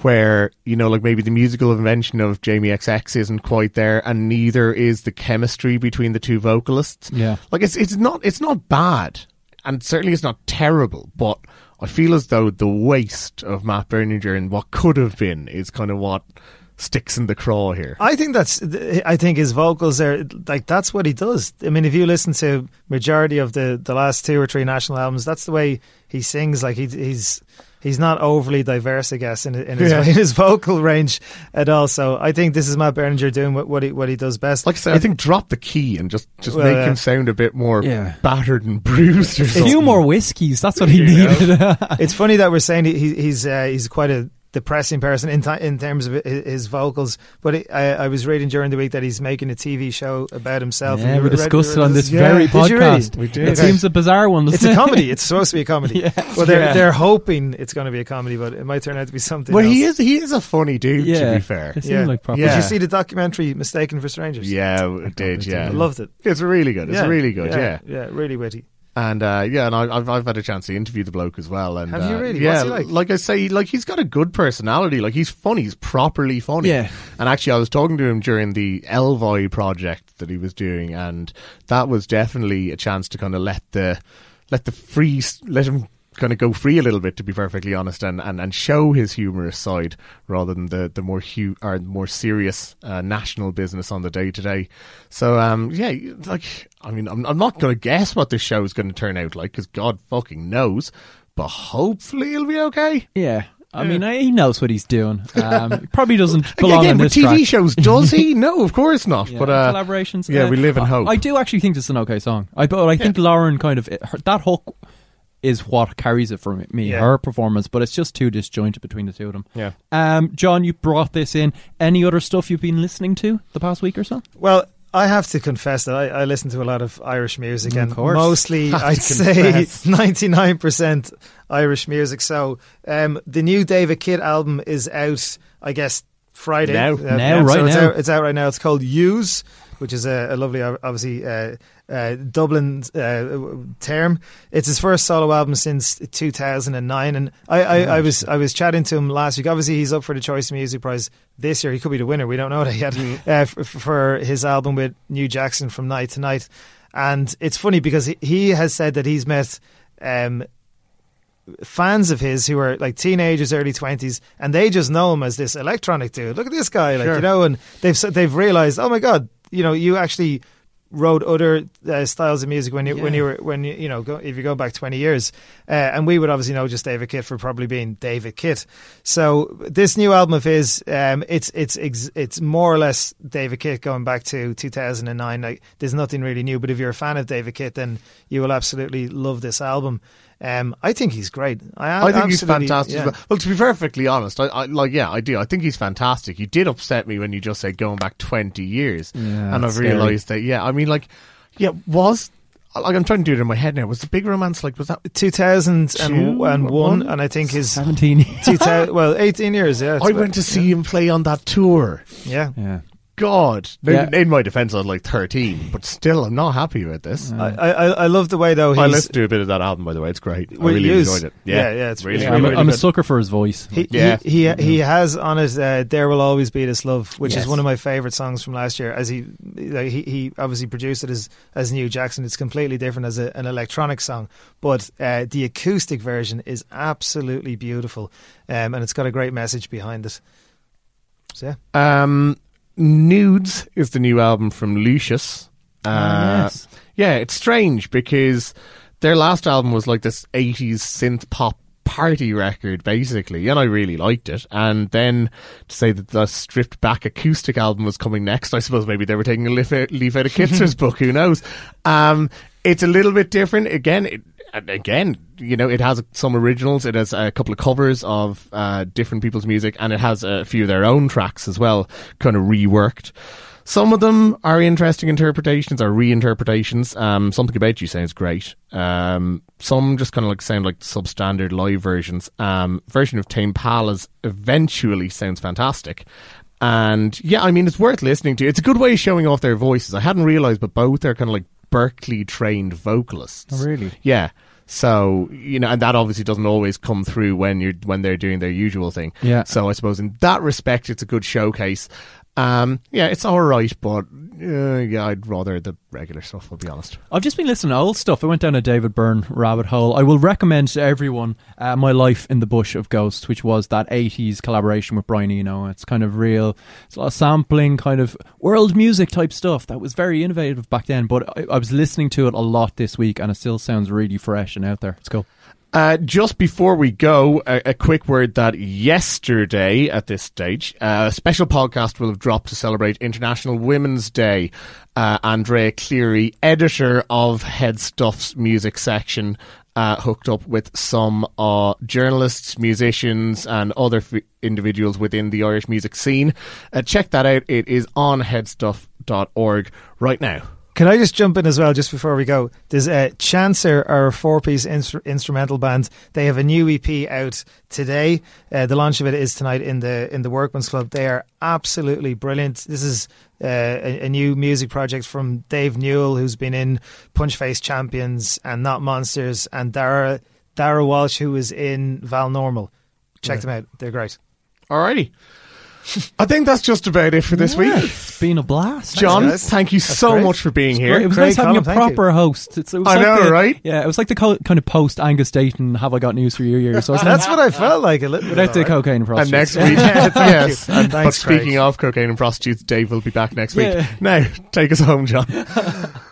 Where, you know, like maybe the musical invention of Jamie XX isn't quite there and neither is the chemistry between the two vocalists. Yeah. Like it's it's not it's not bad. And certainly it's not terrible, but I feel as though the waste of Matt Berninger and what could have been is kind of what sticks in the craw here. I think that's. I think his vocals are like that's what he does. I mean, if you listen to majority of the the last two or three national albums, that's the way he sings. Like he, he's he's not overly diverse, I guess, in, in his Yeah. in his vocal range at all. So I think this is Matt Berninger doing what, what he what he does best. Like I said, I think drop the key and just just Well, make yeah. him sound a bit more Yeah. battered and bruised or something. A something. few more whiskeys. That's what he needed. it's funny that we're saying he, he's uh, he's quite a depressing person in ti in terms of his vocals. But it, I, I was reading during the week that he's making a TV show about himself. Yeah, Have we read- discussed read it on this Yeah. very Did you really? podcast. We did. It seems a bizarre one. It's doesn't a comedy. It's supposed to be a comedy. Yeah. Well, they're Yeah. they're hoping it's going to be a comedy, but it might turn out to be something. Well, else. he is he is a funny dude. To be fair, They seem like proper- Did you see the documentary "Mistaken for Strangers"? yeah, it did. Yeah, I loved it. It's really good. It's really good. Yeah, yeah, really witty. And uh, yeah, and I, I've I've had a chance to interview the bloke as well. And Have you uh, really? Yeah, What's he like? I say, like he's got a good personality. Like he's funny. He's properly funny. Yeah. And actually, I was talking to him during the EL VY project that he was doing, and that was definitely a chance to kind of let the let the free let him kind of go free a little bit, to be perfectly honest, and, and, and show his humorous side rather than the the more hu- or more serious uh, national business on the day to day. So um yeah, like I mean, I'm I'm not going to guess what this show is going to turn out like because God fucking knows, but hopefully it'll be okay. Yeah. I mean, I, he knows what he's doing. Um, probably doesn't belong Again, on with this TV track. shows, does he? no, of course not. Yeah, but uh, collaborations. Yeah, uh, we live in hope. I do actually think it's an okay song. I but I think Lauren kind of her, that hook is what carries it for me. Yeah. Her performance, but it's just too disjointed between the two of them. Yeah. Um, John, you brought this in. Any other stuff you've been listening to the past week or so? Well, I have to confess that I, I listen to a lot of Irish music, Of and mostly I'd say ninety nine percent Irish music. So um, the new David Kitt album is out, I guess Friday. Now. Uh, Now, right so it's now. Out, it's out right now. It's called Yous, which is a, a lovely, obviously. Uh, uh, Dublin uh, term. It's his first solo album since 2009, and I, I, I was I was chatting to him last week. Obviously, he's up for the Choice Music Prize this year. He could be the winner. We don't know that yet uh, f- for his album with New Jackson from Night to Night. And it's funny because he, he has said that he's met um, fans of his who are like teenagers, early twenties, and they just know him as this electronic dude. Look at this guy, like Sure. you know, and they've they've realized, oh my god, you know, you actually wrote other uh, styles of music when you when you were when you you know go, if you go back 20 years. Uh, and we would obviously know just David Kitt for probably being David Kitt so this new album of his um, it's it's it's more or less David Kitt going back to 2009 like there's nothing really new but if you're a fan of David Kitt then you will absolutely love this album Um, I think he's great. I, I think he's fantastic. yeah. as Well. well, to be perfectly honest, I, I like yeah, I do. I think he's fantastic. He did upset me when you just said going back twenty years, Yeah, and I've scary. realised that yeah, I mean like yeah, was like I'm trying to do it in my head now. Was the big romance like was that 2001, One? and I think his 17 2000, well, 18 years. Yeah, I about- went to see him play on that tour. Yeah, yeah. God, Yeah. in, in my defence, I was like 13, but still, I'm not happy with this. I, I, I love the way though. I He's, listened to a bit of that album, by the way. It's great. I Well, really is. enjoyed it. Yeah, Yeah, yeah, it's really, really, I'm, a, really I'm a sucker for his voice. He, Yeah. he, he he has on it uh, "There Will Always Be This Love," which Yes. is one of my favorite songs from last year. As he like, he he obviously produced it as as New Jackson. It's completely different as a, an electronic song, but uh, the acoustic version is absolutely beautiful, um, and it's got a great message behind it. So yeah, Um, Nudes is the new album from Lucius. Uh, yes. Yeah, it's strange because their last album was like this 80s synth pop party record, basically, and I really liked it. And then to say that the stripped back acoustic album was coming next, I suppose maybe they were taking a leaf out, leaf out of Kitzer's book, who knows? Um, it's a little bit different. Again, it, again, you know, it has some originals. It has a couple of covers of uh, different people's music, and it has a few of their own tracks as well, kind of reworked. Some of them are interesting interpretations or reinterpretations. Um, Something About You sounds great. Um, some just kind of like sound like substandard live versions. Um, version of Tame Impala eventually sounds fantastic. And yeah, I mean, it's worth listening to. It's a good way of showing off their voices. I hadn't realized, but both are kind of like Berklee trained vocalists. Oh, really? Yeah. So you know, and that obviously doesn't always come through when you're when they're doing their usual thing. Yeah. So I suppose in that respect, it's a good showcase. Um, yeah, it's all right, but uh, yeah, I'd rather the regular stuff. I'll be honest. I've just been listening to old stuff. I went down a David Byrne rabbit hole. I will recommend to everyone uh, My Life in the Bush of Ghosts, which was that 80s collaboration with Brian Eno. It's kind of real, it's a lot of sampling, kind of world music type stuff that was very innovative back then. But I, I was listening to it a lot this week and it still sounds really fresh and out there. It's cool. Uh, just before we go, a, a quick word that yesterday at this stage, uh, a special podcast will have dropped to celebrate International Women's Day. Uh, Andrea Cleary, editor of Head Stuff's music section, uh, hooked up with some uh, journalists, musicians, and other f- individuals within the Irish music scene. Uh, check that out. It is on headstuff.org right now. Can I just jump in as well, just before we go? There's uh, Chancer, our four-piece instru- instrumental band. They have a new EP out today. Uh, the launch of it is tonight in the in the Workman's Club. They are absolutely brilliant. This is uh, a, a new music project from Dave Newell, who's been in Punchface Champions and Not Monsters, and Dara Dara Walsh, who was in Val Normal. Check Yeah. them out; they're great. Alrighty. I think that's just about it for this week. It's been a blast. John, Thanks, guys. thank you That's so great. much for being It's here. great. It was Craig nice having a Colm, thank you. proper host. It's, it was I like know, the, right? Yeah, it was like the co- kind of post Angus Deayton. Have I got news for you? Year. So it's That's what I felt like a little. without the bit, all right? cocaine and And prostitutes. next week, yes. you. And, but Thanks, Craig. speaking of cocaine and prostitutes, Dave will be back next week. Yeah. Now, take us home, John.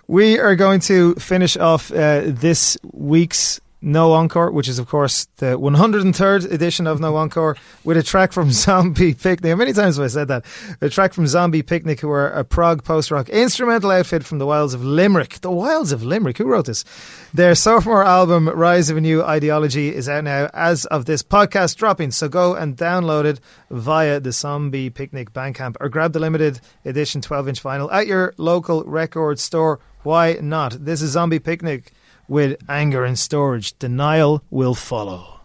We are going to finish off uh, this week's No Encore, which is, of course, the 103rd edition of No Encore, with a track from Zombie Picnic. How many times have I said that? A track from Zombie Picnic, who are a prog post rock instrumental outfit from the wilds of Limerick. The wilds of Limerick. Who wrote this? Their sophomore album, Rise of a New Ideology, is out now as of this podcast dropping. So go and download it via the Zombie Picnic Bandcamp or grab the limited edition 12 inch vinyl at your local record store. Why not? This is Zombie Picnic with Anger and Storage. Denial will follow.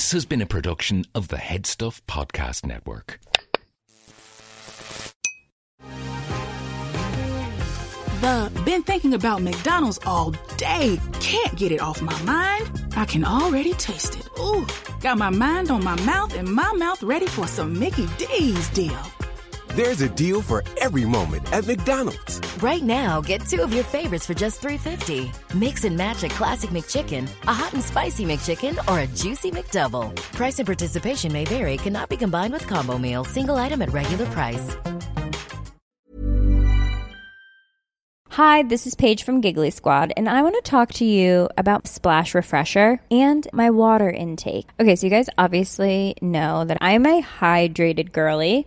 This has been a production of the Head Stuff Podcast Network. The been thinking about McDonald's all day. Can't get it off my mind. I can already taste it. Ooh, got my mind on my mouth and my mouth ready for some Mickey D's deal. There's a deal for every moment at McDonald's. Right now, get two of your favorites for just $3.50. Mix and match a classic McChicken, a hot and spicy McChicken, or a juicy McDouble. Price and participation may vary, cannot be combined with combo meal, single item at regular price. Hi, this is Paige from Giggly Squad, and I want to talk to you about Splash Refresher and my water intake. Okay, so you guys obviously know that I'm a hydrated girly,